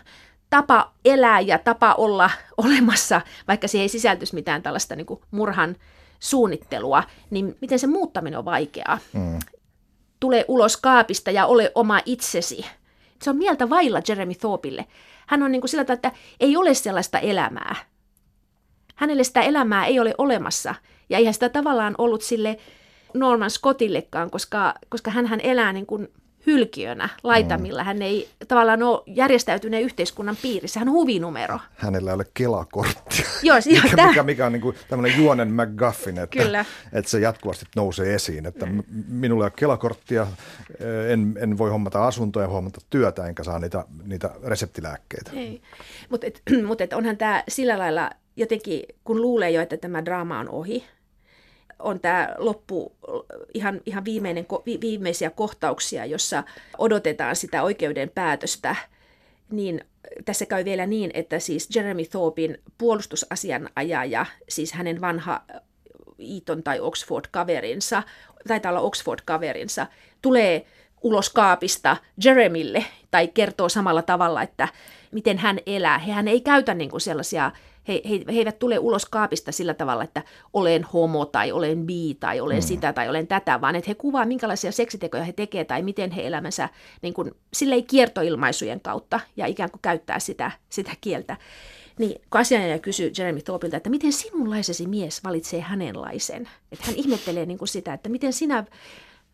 tapa elää ja tapa olla olemassa, vaikka siihen ei sisältyisi mitään tällaista niin kuin murhan suunnittelua, niin miten se muuttaminen on vaikeaa. Mm. Tule ulos kaapista ja ole oma itsesi. Se on mieltä vailla Jeremy Thorpille. Hän on niin kuin sillä tavalla, että ei ole sellaista elämää. Hänelle sitä elämää ei ole olemassa. Ja eihän sitä tavallaan ollut sille Norman Scottillekaan, koska, koska hän elää niin kuin hylkiönä laitamilla. Hän ei tavallaan ole järjestäytyneen yhteiskunnan piirissä. Hän on huvinumero. Hänellä ei ole kelakorttia. Joo, mikä, tämä... mikä, mikä on niin kuin tämmöinen juonen McGuffin, että, Kyllä. että se jatkuvasti nousee esiin. Että mm. minulla ei ole kelakorttia, en, en voi hommata asuntoja, hommata työtä, enkä saa niitä, niitä reseptilääkkeitä. Ei. Mutta mut onhan tämä sillä lailla jotenkin, kun luulee jo, että tämä draama on ohi, on tämä loppu, ihan, ihan viimeinen, viimeisiä kohtauksia, jossa odotetaan sitä oikeuden päätöstä, niin tässä käy vielä niin, että siis Jeremy Thorpin puolustusasianajaja, siis hänen vanha Eton tai Oxford-kaverinsa, taitaa olla Oxford-kaverinsa, tulee ulos kaapista Jeremille tai kertoo samalla tavalla, että miten hän elää. Hän ei käytä niin kuin sellaisia he, he, he eivät tule ulos kaapista sillä tavalla, että olen homo tai olen bi tai olen mm. sitä tai olen tätä, vaan että he kuvaa minkälaisia seksitekoja he tekevät tai miten he elämänsä niin kuin, silleen kiertoilmaisujen kautta ja ikään kuin käyttää sitä, sitä kieltä. Niin kun asianajaja kysyy Jeremy Thorpilta, että miten sinunlaisesi mies valitsee hänenlaisen, että hän ihmettelee niin kuin sitä, että miten sinä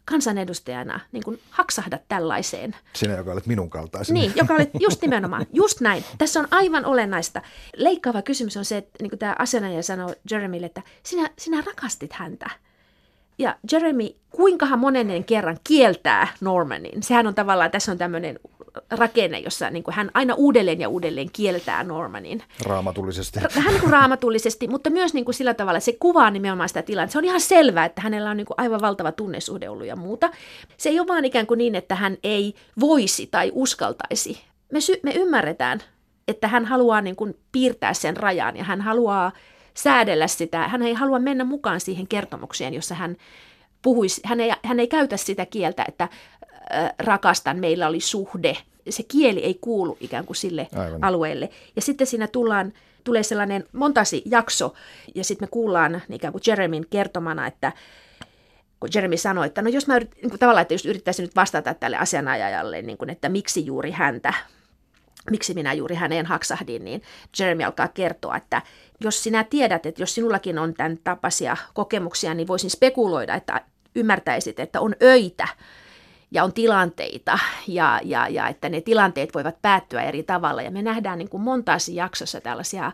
kansanedustajana niin kuin haksahda tällaiseen. Sinä, joka olet minun kaltaisen. Niin, joka olet just nimenomaan, just näin. Tässä on aivan olennaista. Leikkaava kysymys on se, että niin kuin tämä asianajaja sanoi Jeremille, että sinä, sinä rakastit häntä. Ja Jeremy, kuinkahan monennen kerran kieltää Normanin? Sehän on tavallaan, tässä on tämmöinen rakenne, jossa niin kuin hän aina uudelleen ja uudelleen kieltää Normanin. Raamatullisesti. Vähän niin kuin raamatullisesti, mutta myös niin kuin sillä tavalla, että se kuvaa nimenomaan sitä tilannetta. Se on ihan selvää, että hänellä on niin kuin aivan valtava tunnesuhde ollut ja muuta. Se ei ole vaan ikään kuin niin, että hän ei voisi tai uskaltaisi. Me, sy- me ymmärretään, että hän haluaa niin kuin piirtää sen rajan ja hän haluaa säädellä sitä. Hän ei halua mennä mukaan siihen kertomukseen, jossa hän puhuisi, hän ei, hän ei käytä sitä kieltä, että rakastan, meillä oli suhde. Se kieli ei kuulu ikään kuin sille Aivan. alueelle. Ja sitten siinä tullaan, tulee sellainen montasi jakso, ja sitten me kuullaan ikään kuin Jeremyn kertomana, että kun Jeremy sanoi, että no jos mä yrit, niin kuin tavallaan, että jos yrittäisin nyt vastata tälle asianajajalle, niin kuin, että miksi juuri häntä, miksi minä juuri häneen haksahdin, niin Jeremy alkaa kertoa, että jos sinä tiedät, että jos sinullakin on tämän tapaisia kokemuksia, niin voisin spekuloida, että ymmärtäisit, että on öitä ja on tilanteita ja, ja, ja että ne tilanteet voivat päättyä eri tavalla. Ja me nähdään niin kuin montaasi jaksossa tällaisia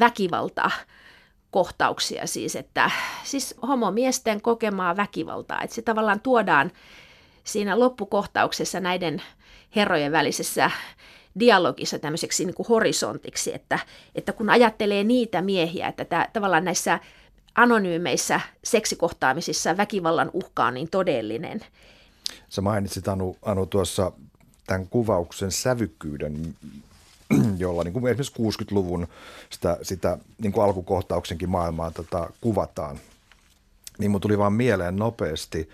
väkivalta kohtauksia siis, että siis homomiesten kokemaa väkivaltaa, että se tavallaan tuodaan siinä loppukohtauksessa näiden herrojen välisessä dialogissa tämmöiseksi niin kuin horisontiksi, että, että kun ajattelee niitä miehiä, että tämä, tavallaan näissä anonyymeissä seksikohtaamisissa väkivallan uhka on niin todellinen. Sä mainitsit Anu, Anu tuossa tämän kuvauksen sävykkyyden, jolla niin kuin esimerkiksi 60-luvun sitä, sitä niin kuin alkukohtauksenkin maailmaa tota, kuvataan. Niin mun tuli vaan mieleen nopeasti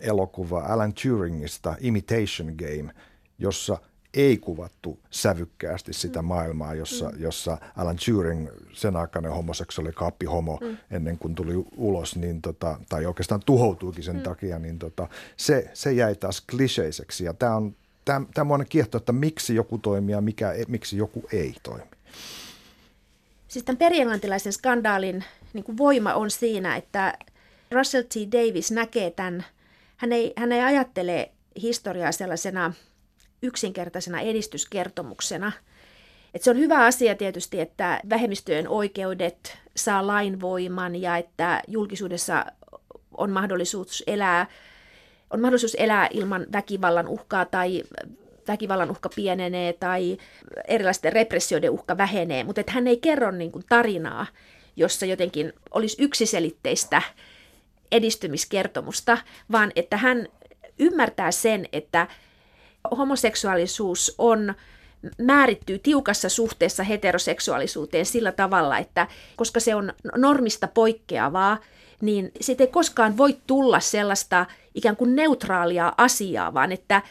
elokuva Alan Turingista Imitation Game, jossa ei kuvattu sävykkäästi sitä mm. maailmaa, jossa, mm. jossa Alan Turing, sen aikainen homoseksuaali homo, mm. ennen kuin tuli ulos, niin tota, tai oikeastaan tuhoutuikin sen mm. takia, niin tota, se, se jäi taas kliseiseksi. Ja tämä on tämä kiehto, että miksi joku toimii ja mikä, miksi joku ei toimi. Siis tämän perienglantilaisen skandaalin niin kuin voima on siinä, että Russell T. Davis näkee tämän, hän ei, hän ei ajattele historiaa sellaisena – yksinkertaisena edistyskertomuksena. Et se on hyvä asia tietysti, että vähemmistöjen oikeudet saa lainvoiman ja että julkisuudessa on mahdollisuus elää, on mahdollisuus elää ilman väkivallan uhkaa tai väkivallan uhka pienenee tai erilaisten repressioiden uhka vähenee, mutta että hän ei kerro niin kuin tarinaa, jossa jotenkin olisi yksiselitteistä edistymiskertomusta, vaan että hän ymmärtää sen, että homoseksuaalisuus on määrittyy tiukassa suhteessa heteroseksuaalisuuteen sillä tavalla, että koska se on normista poikkeavaa, niin siitä ei koskaan voi tulla sellaista ikään kuin neutraalia asiaa, vaan että,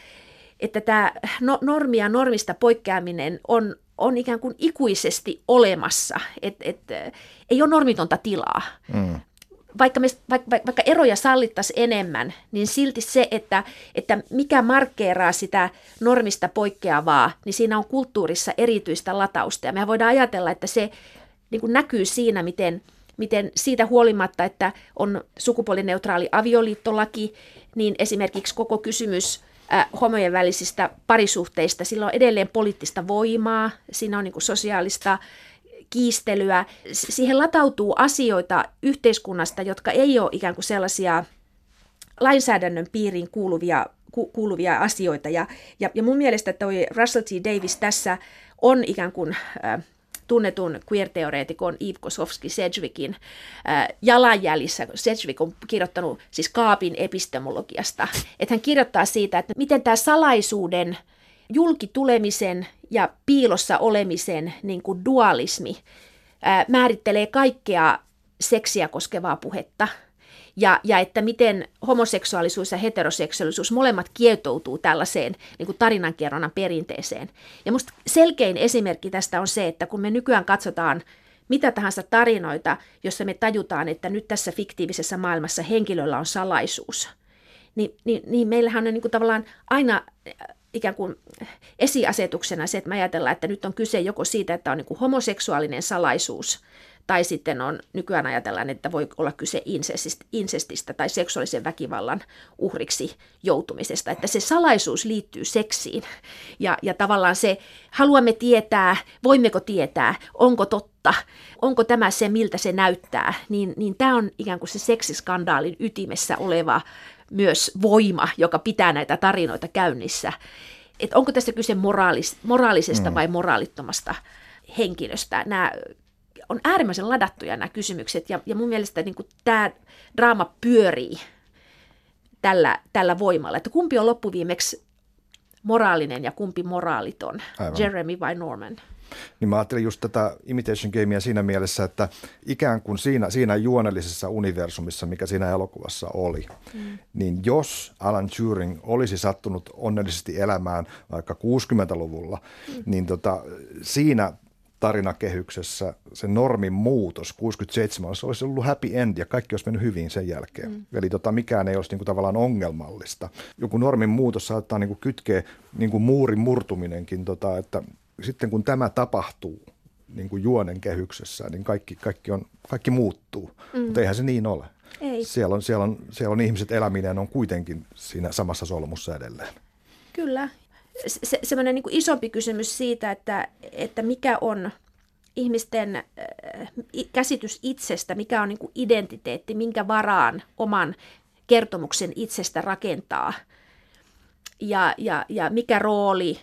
että tämä no, normia normista poikkeaminen on, on ikään kuin ikuisesti olemassa, että et, ei ole normitonta tilaa. Mm vaikka, me, vaikka, vaikka eroja sallittaisiin enemmän, niin silti se, että, että mikä markkeeraa sitä normista poikkeavaa, niin siinä on kulttuurissa erityistä latausta. Ja me voidaan ajatella, että se niin kuin näkyy siinä, miten, miten siitä huolimatta, että on sukupuolineutraali avioliittolaki, niin esimerkiksi koko kysymys äh, homojen välisistä parisuhteista, sillä on edelleen poliittista voimaa, siinä on niin kuin sosiaalista kiistelyä. Siihen latautuu asioita yhteiskunnasta, jotka ei ole ikään kuin sellaisia lainsäädännön piiriin kuuluvia, ku, kuuluvia asioita. Ja, ja, ja mun mielestä toi Russell T. Davis tässä on ikään kuin... Äh, tunnetun queer-teoreetikon Yves Kosowski Sedgwickin äh, jalanjäljissä. Sedgwick on kirjoittanut siis kaapin epistemologiasta. Että hän kirjoittaa siitä, että miten tämä salaisuuden julkitulemisen ja piilossa olemisen niin kuin dualismi ää, määrittelee kaikkea seksiä koskevaa puhetta. Ja, ja että miten homoseksuaalisuus ja heteroseksuaalisuus molemmat kietoutuu tällaiseen niin kuin tarinankerronnan perinteeseen. Ja musta selkein esimerkki tästä on se, että kun me nykyään katsotaan mitä tahansa tarinoita, jossa me tajutaan, että nyt tässä fiktiivisessä maailmassa henkilöllä on salaisuus, niin, niin, niin meillähän on niin kuin tavallaan aina ikään kuin esiasetuksena se, että me ajatellaan, että nyt on kyse joko siitä, että on niin kuin homoseksuaalinen salaisuus, tai sitten on nykyään ajatellaan, että voi olla kyse insestistä, insestistä tai seksuaalisen väkivallan uhriksi joutumisesta, että se salaisuus liittyy seksiin. Ja, ja tavallaan se, haluamme tietää, voimmeko tietää, onko totta, onko tämä se, miltä se näyttää, niin, niin tämä on ikään kuin se seksiskandaalin ytimessä oleva myös voima, joka pitää näitä tarinoita käynnissä. että onko tässä kyse moraalis, moraalisesta mm. vai moraalittomasta henkilöstä. Nämä on äärimmäisen ladattuja nämä kysymykset ja, ja mun mielestä niin kuin tämä draama pyörii tällä, tällä voimalla, että kumpi on loppuviimeksi moraalinen ja kumpi moraaliton, Aivan. Jeremy vai Norman. Niin mä ajattelin just tätä Imitation Gamea siinä mielessä, että ikään kuin siinä, siinä juonellisessa universumissa, mikä siinä elokuvassa oli, mm. niin jos Alan Turing olisi sattunut onnellisesti elämään vaikka 60-luvulla, mm. niin tota, siinä tarinakehyksessä se normin muutos 67 se olisi ollut happy end ja kaikki olisi mennyt hyvin sen jälkeen. Mm. Eli tota, mikään ei olisi niin kuin, tavallaan ongelmallista. Joku normin muutos saattaa niin kuin, kytkeä niin kuin muurin murtuminenkin, tota, että sitten kun tämä tapahtuu niin kuin juonen kehyksessä, niin kaikki, kaikki, on, kaikki muuttuu. Mm. Mutta eihän se niin ole. Ei. Siellä, on, siellä, on, siellä on ihmiset eläminen on kuitenkin siinä samassa solmussa edelleen. Kyllä. Se, semmoinen niin isompi kysymys siitä, että, että mikä on ihmisten äh, käsitys itsestä, mikä on niin kuin identiteetti, minkä varaan oman kertomuksen itsestä rakentaa ja, ja, ja mikä rooli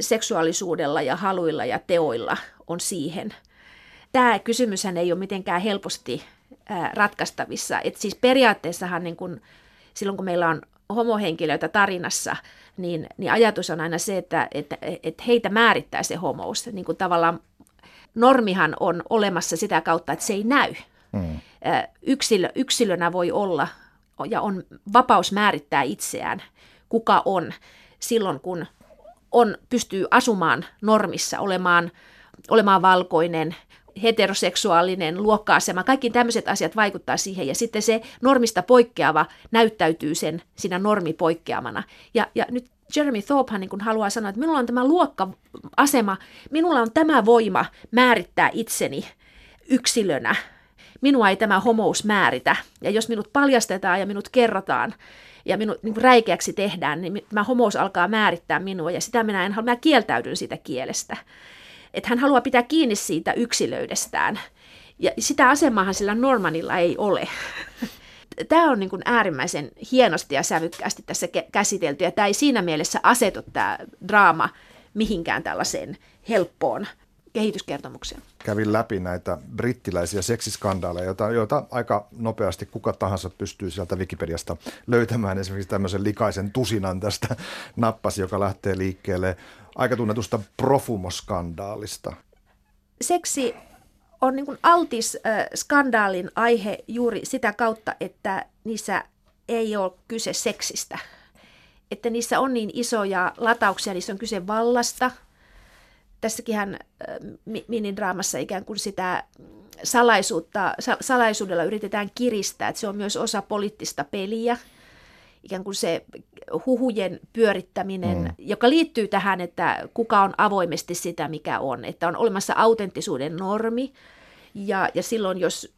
seksuaalisuudella ja haluilla ja teoilla on siihen. Tämä kysymyshän ei ole mitenkään helposti ratkaistavissa. Et siis periaatteessahan niin kun, silloin kun meillä on homohenkilöitä tarinassa, niin, niin ajatus on aina se, että, että, että heitä määrittää se homous. Niin kuin tavallaan normihan on olemassa sitä kautta, että se ei näy. Mm. Yksilö, yksilönä voi olla ja on vapaus määrittää itseään, kuka on silloin, kun on, pystyy asumaan normissa, olemaan, olemaan valkoinen, heteroseksuaalinen, luokka-asema, kaikki tämmöiset asiat vaikuttaa siihen ja sitten se normista poikkeava näyttäytyy sen siinä normipoikkeamana. Ja, ja nyt Jeremy Thorpehan niin haluaa sanoa, että minulla on tämä luokka-asema, minulla on tämä voima määrittää itseni yksilönä. Minua ei tämä homous määritä. Ja jos minut paljastetaan ja minut kerrotaan, ja minut niin räikeäksi tehdään, niin tämä homous alkaa määrittää minua ja sitä minä en halua, mä kieltäydyn siitä kielestä. Että hän haluaa pitää kiinni siitä yksilöydestään. Ja sitä asemahan sillä Normanilla ei ole. Tämä on niin kuin äärimmäisen hienosti ja sävykkäästi tässä käsitelty, ja tämä ei siinä mielessä asetu tämä draama mihinkään tällaiseen helppoon kehityskertomuksia. Kävin läpi näitä brittiläisiä seksiskandaaleja, joita, joita aika nopeasti kuka tahansa pystyy sieltä Wikipediasta löytämään. Esimerkiksi tämmöisen likaisen tusinan tästä nappasi, joka lähtee liikkeelle aika tunnetusta profumoskandaalista. Seksi on niin kuin altis äh, skandaalin aihe juuri sitä kautta, että niissä ei ole kyse seksistä. Että niissä on niin isoja latauksia, niissä on kyse vallasta – tässäkin äh, minidraamassa ikään kuin sitä salaisuutta, salaisuudella yritetään kiristää, että se on myös osa poliittista peliä, ikään kuin se huhujen pyörittäminen, mm. joka liittyy tähän, että kuka on avoimesti sitä, mikä on, että on olemassa autenttisuuden normi, ja, ja silloin jos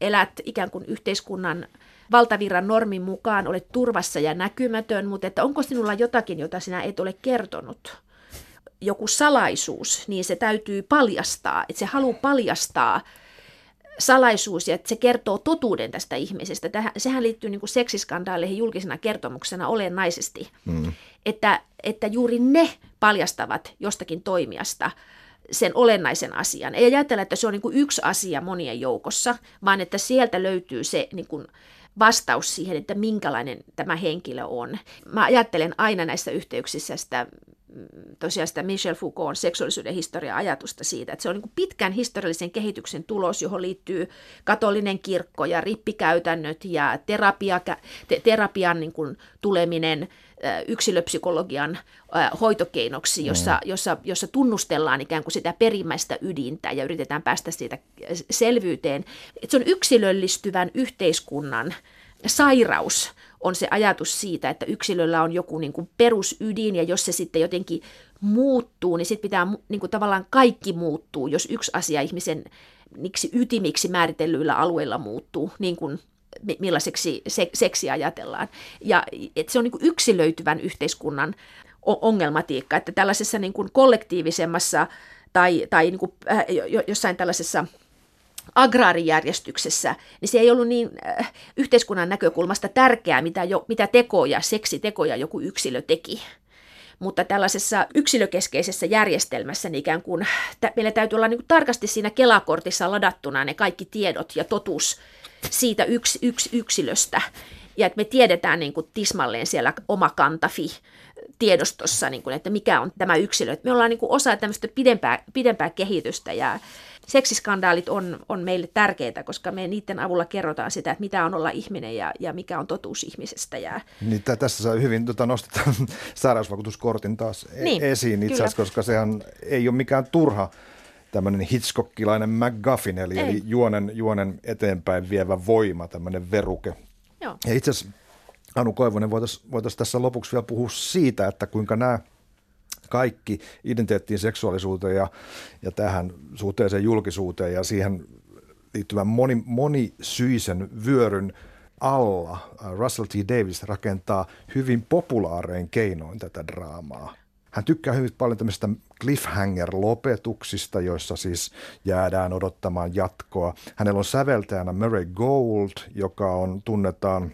elät ikään kuin yhteiskunnan valtavirran normin mukaan, olet turvassa ja näkymätön, mutta että onko sinulla jotakin, jota sinä et ole kertonut – joku salaisuus, niin se täytyy paljastaa, että se haluaa paljastaa salaisuus ja että se kertoo totuuden tästä ihmisestä. Tähän, sehän liittyy niin kuin seksiskandaaleihin julkisena kertomuksena olennaisesti, mm. että, että juuri ne paljastavat jostakin toimijasta sen olennaisen asian. Ei ajatella, että se on niin kuin yksi asia monien joukossa, vaan että sieltä löytyy se niin kuin vastaus siihen, että minkälainen tämä henkilö on. Mä ajattelen aina näissä yhteyksissä sitä tosiaan sitä Michel Foucaultin seksuaalisuuden historia-ajatusta siitä, että se on niin pitkän historiallisen kehityksen tulos, johon liittyy katolinen kirkko ja rippikäytännöt ja terapia, te, terapian niin kuin tuleminen yksilöpsykologian hoitokeinoksi, jossa, mm. jossa, jossa tunnustellaan ikään kuin sitä perimmäistä ydintä ja yritetään päästä siitä selvyyteen. Että se on yksilöllistyvän yhteiskunnan sairaus on se ajatus siitä, että yksilöllä on joku niin kuin perusydin ja jos se sitten jotenkin muuttuu, niin sitten pitää niin kuin tavallaan kaikki muuttuu, jos yksi asia ihmisen miksi ytimiksi määritellyillä alueilla muuttuu, niin kuin millaiseksi se, seksi ajatellaan. Ja että se on niin kuin yksilöityvän yhteiskunnan ongelmatiikka, että tällaisessa niin kuin kollektiivisemmassa tai, tai niin kuin, äh, jossain tällaisessa agraarijärjestyksessä, niin se ei ollut niin äh, yhteiskunnan näkökulmasta tärkeää, mitä, jo, mitä tekoja, seksitekoja joku yksilö teki. mutta tällaisessa yksilökeskeisessä järjestelmässä niin ikään kuin, meillä täytyy olla niin kuin tarkasti siinä kelakortissa ladattuna ne kaikki tiedot ja totuus siitä yks, yks, yksilöstä. Ja että me tiedetään niin kuin tismalleen siellä oma kantafi tiedostossa, niin kuin, että mikä on tämä yksilö. Että me ollaan niin kuin osa tämmöistä pidempää, pidempää kehitystä ja seksiskandaalit on, on meille tärkeitä, koska me niiden avulla kerrotaan sitä, että mitä on olla ihminen ja, ja mikä on totuus ihmisestä. Ja... Niin, tässä saa hyvin tota, nostetaan sairausvakuutuskortin taas e- niin, esiin itse asiassa, koska sehän ei ole mikään turha tämmöinen Hitchcockilainen McGuffin, eli, eli juonen, juonen eteenpäin vievä voima, tämmöinen veruke. Joo. Ja itse asiassa Anu Koivonen voitaisiin voitais tässä lopuksi vielä puhua siitä, että kuinka nämä kaikki identiteettiin, seksuaalisuuteen ja, ja tähän suhteeseen julkisuuteen ja siihen liittyvän moni, monisyisen vyöryn alla äh, Russell T. Davis rakentaa hyvin populaarein keinoin tätä draamaa. Hän tykkää hyvin paljon tämmöistä cliffhanger-lopetuksista, joissa siis jäädään odottamaan jatkoa. Hänellä on säveltäjänä Murray Gold, joka on tunnetaan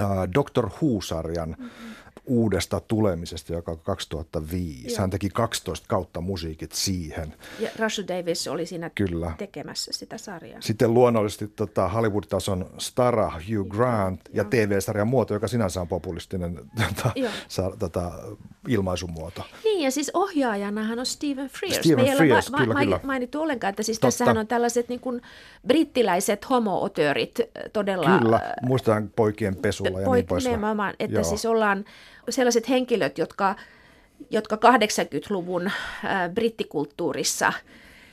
äh, Dr. Who-sarjan mm-hmm uudesta tulemisesta, joka on 2005. Joo. Hän teki 12 kautta musiikit siihen. Ja Russell Davis oli siinä Kyllä. tekemässä sitä sarjaa. Sitten luonnollisesti tota, Hollywood-tason stara Hugh Grant ja, ja TV-sarjan muoto, joka sinänsä on populistinen tota, sa, tota, ilmaisumuoto. Niin, ja siis ohjaajanahan on Stephen Frears. Stephen Me ei Frears, ole va- kyllä, kyllä. mainittu ollenkaan, että siis Totta. tässähän on tällaiset niin kuin, brittiläiset homo-otörit todella. Kyllä, muistetaan poikien pesulla ja poik- niin poispäin. Nimenomaan, että Joo. siis ollaan sellaiset henkilöt, jotka, jotka 80-luvun äh, brittikulttuurissa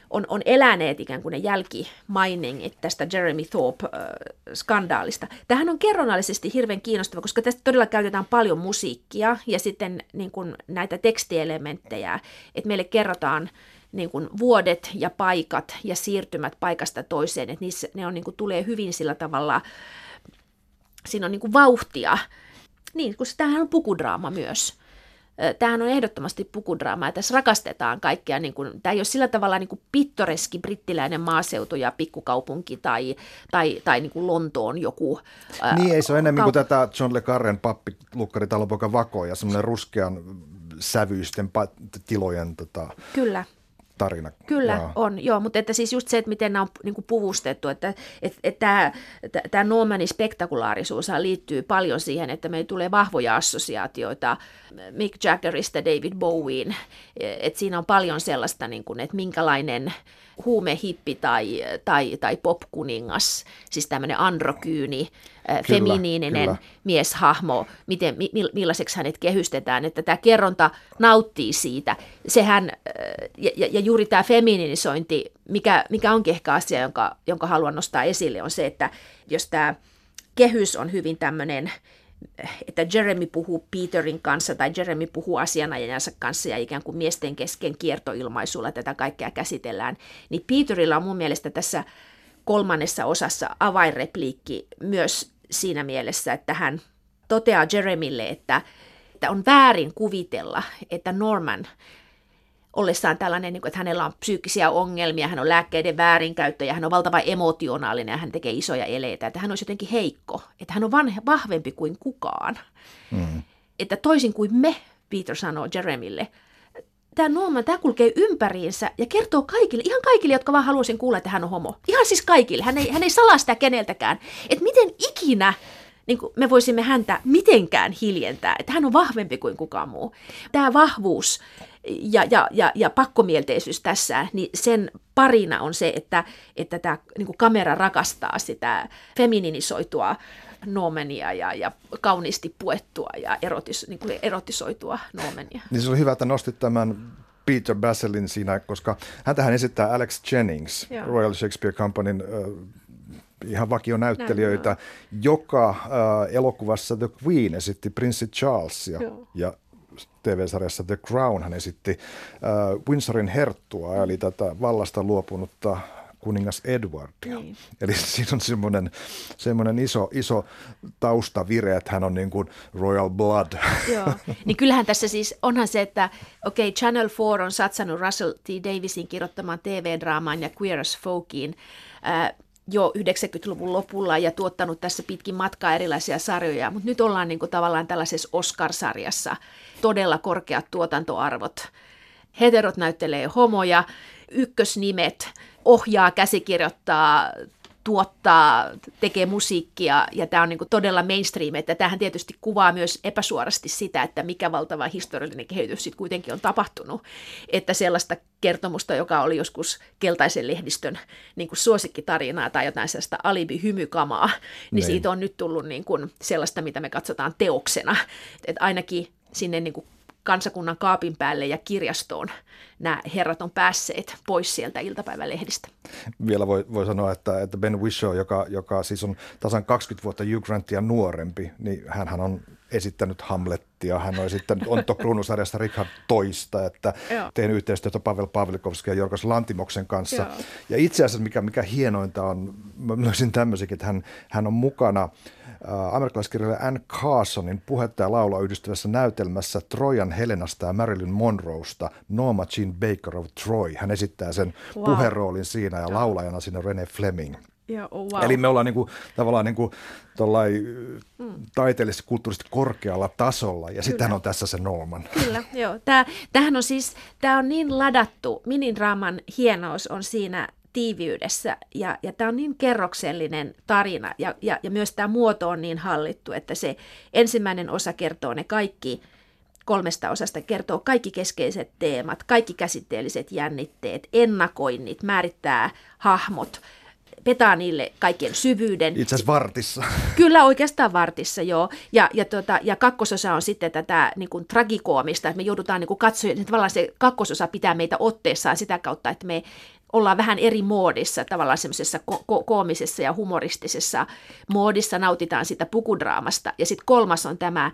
on, on eläneet ikään kuin ne jälkimainingit tästä Jeremy Thorpe-skandaalista. Tähän on kerronnallisesti hirveän kiinnostava, koska tästä todella käytetään paljon musiikkia ja sitten niin kuin näitä tekstielementtejä, että meille kerrotaan niin kuin vuodet ja paikat ja siirtymät paikasta toiseen, että niissä, ne on, niin kuin, tulee hyvin sillä tavalla, siinä on niin kuin vauhtia niin, kun tämähän on pukudraama myös. Tämähän on ehdottomasti pukudraama, ja tässä rakastetaan kaikkea. Niin kuin, tämä ei ole sillä tavalla niin kuin pittoreski brittiläinen maaseutu ja pikkukaupunki tai, tai, tai niin kuin Lontoon joku. Niin, ei se ole enemmän kaup- kuin tätä John Le Carren pappi Lukkari Talonpoika Vako ja semmoinen ruskean sävyisten tilojen tota, Kyllä tarina. Kyllä joo. on, joo, mutta että siis just se, että miten nämä on niin kuin puvustettu, että, että, että tämä, tämä Normanin spektakulaarisuus liittyy paljon siihen, että meillä tulee vahvoja assosiaatioita Mick Jaggerista David Bowien, että siinä on paljon sellaista, niin kuin, että minkälainen huumehippi tai, tai, tai popkuningas, siis tämmöinen androkyyni, kyllä, feminiininen kyllä. mieshahmo, miten, mi, millaiseksi hänet kehystetään, että tämä kerronta nauttii siitä. Sehän, ja, ja juuri tämä feminiinisointi, mikä, mikä onkin ehkä asia, jonka, jonka haluan nostaa esille, on se, että jos tämä kehys on hyvin tämmöinen että Jeremy puhuu Peterin kanssa tai Jeremy puhuu asianajajansa kanssa ja ikään kuin miesten kesken kiertoilmaisulla tätä kaikkea käsitellään, niin Peterilla on mun mielestä tässä kolmannessa osassa avainrepliikki myös siinä mielessä, että hän toteaa Jeremille, että, että on väärin kuvitella, että Norman ollessaan tällainen, niin kuin, että hänellä on psyykkisiä ongelmia, hän on lääkkeiden väärinkäyttö ja hän on valtava emotionaalinen ja hän tekee isoja eleitä, että hän olisi jotenkin heikko, että hän on vanhe, vahvempi kuin kukaan. Mm. Että toisin kuin me, Peter sanoo Jeremille, tämä Norman, tämä kulkee ympäriinsä ja kertoo kaikille, ihan kaikille, jotka vaan haluaisin kuulla, että hän on homo. Ihan siis kaikille. Hän ei, hän ei salaa sitä keneltäkään. Että miten ikinä niin kuin me voisimme häntä mitenkään hiljentää, että hän on vahvempi kuin kukaan muu. Tämä vahvuus ja, ja, ja, ja pakkomielteisyys tässä, niin sen parina on se, että, että tämä niin kuin kamera rakastaa sitä femininisoitua noomenia ja, ja kauniisti puettua ja erotis, niin kuin erotisoitua noomenia. Niin se oli hyvä, että nostit tämän Peter Baselin siinä, koska häntähän esittää Alex Jennings, Joo. Royal Shakespeare Companyn ihan vakionäyttelijöitä, Näin, joka äh, elokuvassa The Queen esitti Prince Charlesia Joo. ja TV-sarjassa The Crown hän esitti äh, Windsorin herttua, eli tätä vallasta luopunutta kuningas Edwardia. Niin. Eli siinä on semmoinen, semmoinen iso, iso taustavire, että hän on niin kuin royal blood. Joo, niin kyllähän tässä siis onhan se, että okei, okay, Channel 4 on satsannut Russell T. Davisin kirjoittamaan TV-draamaan ja Queer as Folkiin, äh, jo 90-luvun lopulla ja tuottanut tässä pitkin matkaa erilaisia sarjoja, mutta nyt ollaan niin kuin tavallaan tällaisessa Oscar-sarjassa todella korkeat tuotantoarvot. Heterot näyttelee homoja, ykkösnimet, ohjaa, käsikirjoittaa, tuottaa, tekee musiikkia ja tämä on niin todella mainstream, että tämähän tietysti kuvaa myös epäsuorasti sitä, että mikä valtava historiallinen kehitys sitten kuitenkin on tapahtunut, että sellaista kertomusta, joka oli joskus keltaisen lehdistön niin kuin suosikkitarinaa tai jotain sellaista alibi-hymykamaa, niin Nein. siitä on nyt tullut niin kuin sellaista, mitä me katsotaan teoksena, että ainakin sinne niin kuin kansakunnan kaapin päälle ja kirjastoon nämä herrat on päässeet pois sieltä iltapäivälehdistä. Vielä voi, voi sanoa, että, että Ben Whishaw, joka, joka siis on tasan 20 vuotta Hugh Grantia nuorempi, niin hän on esittänyt Hamlettia, hän on esittänyt Onto Kruunusarjasta Richard Toista, että teen yhteistyötä Pavel Pavlikovskin ja Jorgos Lantimoksen kanssa. Joo. Ja itse asiassa mikä, mikä hienointa on, mä löysin tämmöisikin, että hän, hän on mukana amerikalaiskirjailija Ann Carsonin puhetta ja laulua yhdistyvässä näytelmässä Trojan Helenasta ja Marilyn Monroesta Norma Jean Baker of Troy. Hän esittää sen wow. puheroolin siinä ja laulajana siinä Rene Fleming. Yeah, oh, wow. Eli me ollaan niinku, tavallaan niinku, mm. taiteellisesti kulttuurisesti korkealla tasolla, ja sitten on tässä se Norman. Kyllä, joo. Tää, tämähän on siis, tämä on niin ladattu, minidraaman hienous on siinä tiiviydessä. Ja, ja tämä on niin kerroksellinen tarina ja, ja, ja myös tämä muoto on niin hallittu, että se ensimmäinen osa kertoo ne kaikki kolmesta osasta kertoo kaikki keskeiset teemat, kaikki käsitteelliset jännitteet, ennakoinnit, määrittää hahmot, petaa niille kaiken syvyyden. Itse asiassa vartissa. Kyllä, oikeastaan vartissa, joo. Ja, ja, tota, ja kakkososa on sitten tätä niin kuin, tragikoomista, että me joudutaan niin katsomaan, että tavallaan se kakkososa pitää meitä otteessaan sitä kautta, että me ollaan vähän eri moodissa, tavallaan semmoisessa ko- ko- koomisessa ja humoristisessa moodissa, nautitaan sitä pukudraamasta. Ja sitten kolmas on tämä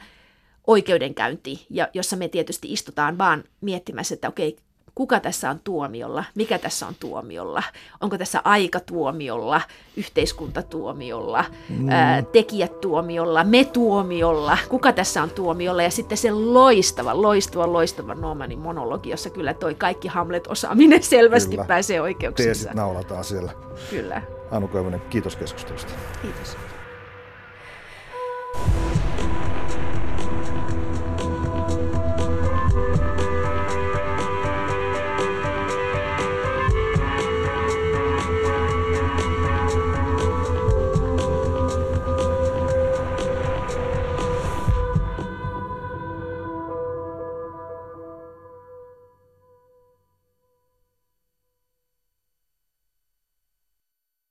oikeudenkäynti, ja, jossa me tietysti istutaan vaan miettimässä, että okei, kuka tässä on tuomiolla, mikä tässä on tuomiolla, onko tässä aika tuomiolla, yhteiskunta tuomiolla, mm. ää, tekijät tuomiolla, me tuomiolla, kuka tässä on tuomiolla ja sitten se loistava, loistava, loistava Normanin monologi, jossa kyllä toi kaikki Hamlet-osaaminen selvästi kyllä. pääsee oikeuksissa. Teesit naulataan siellä. Kyllä. Anu Koivunen, kiitos keskustelusta. Kiitos.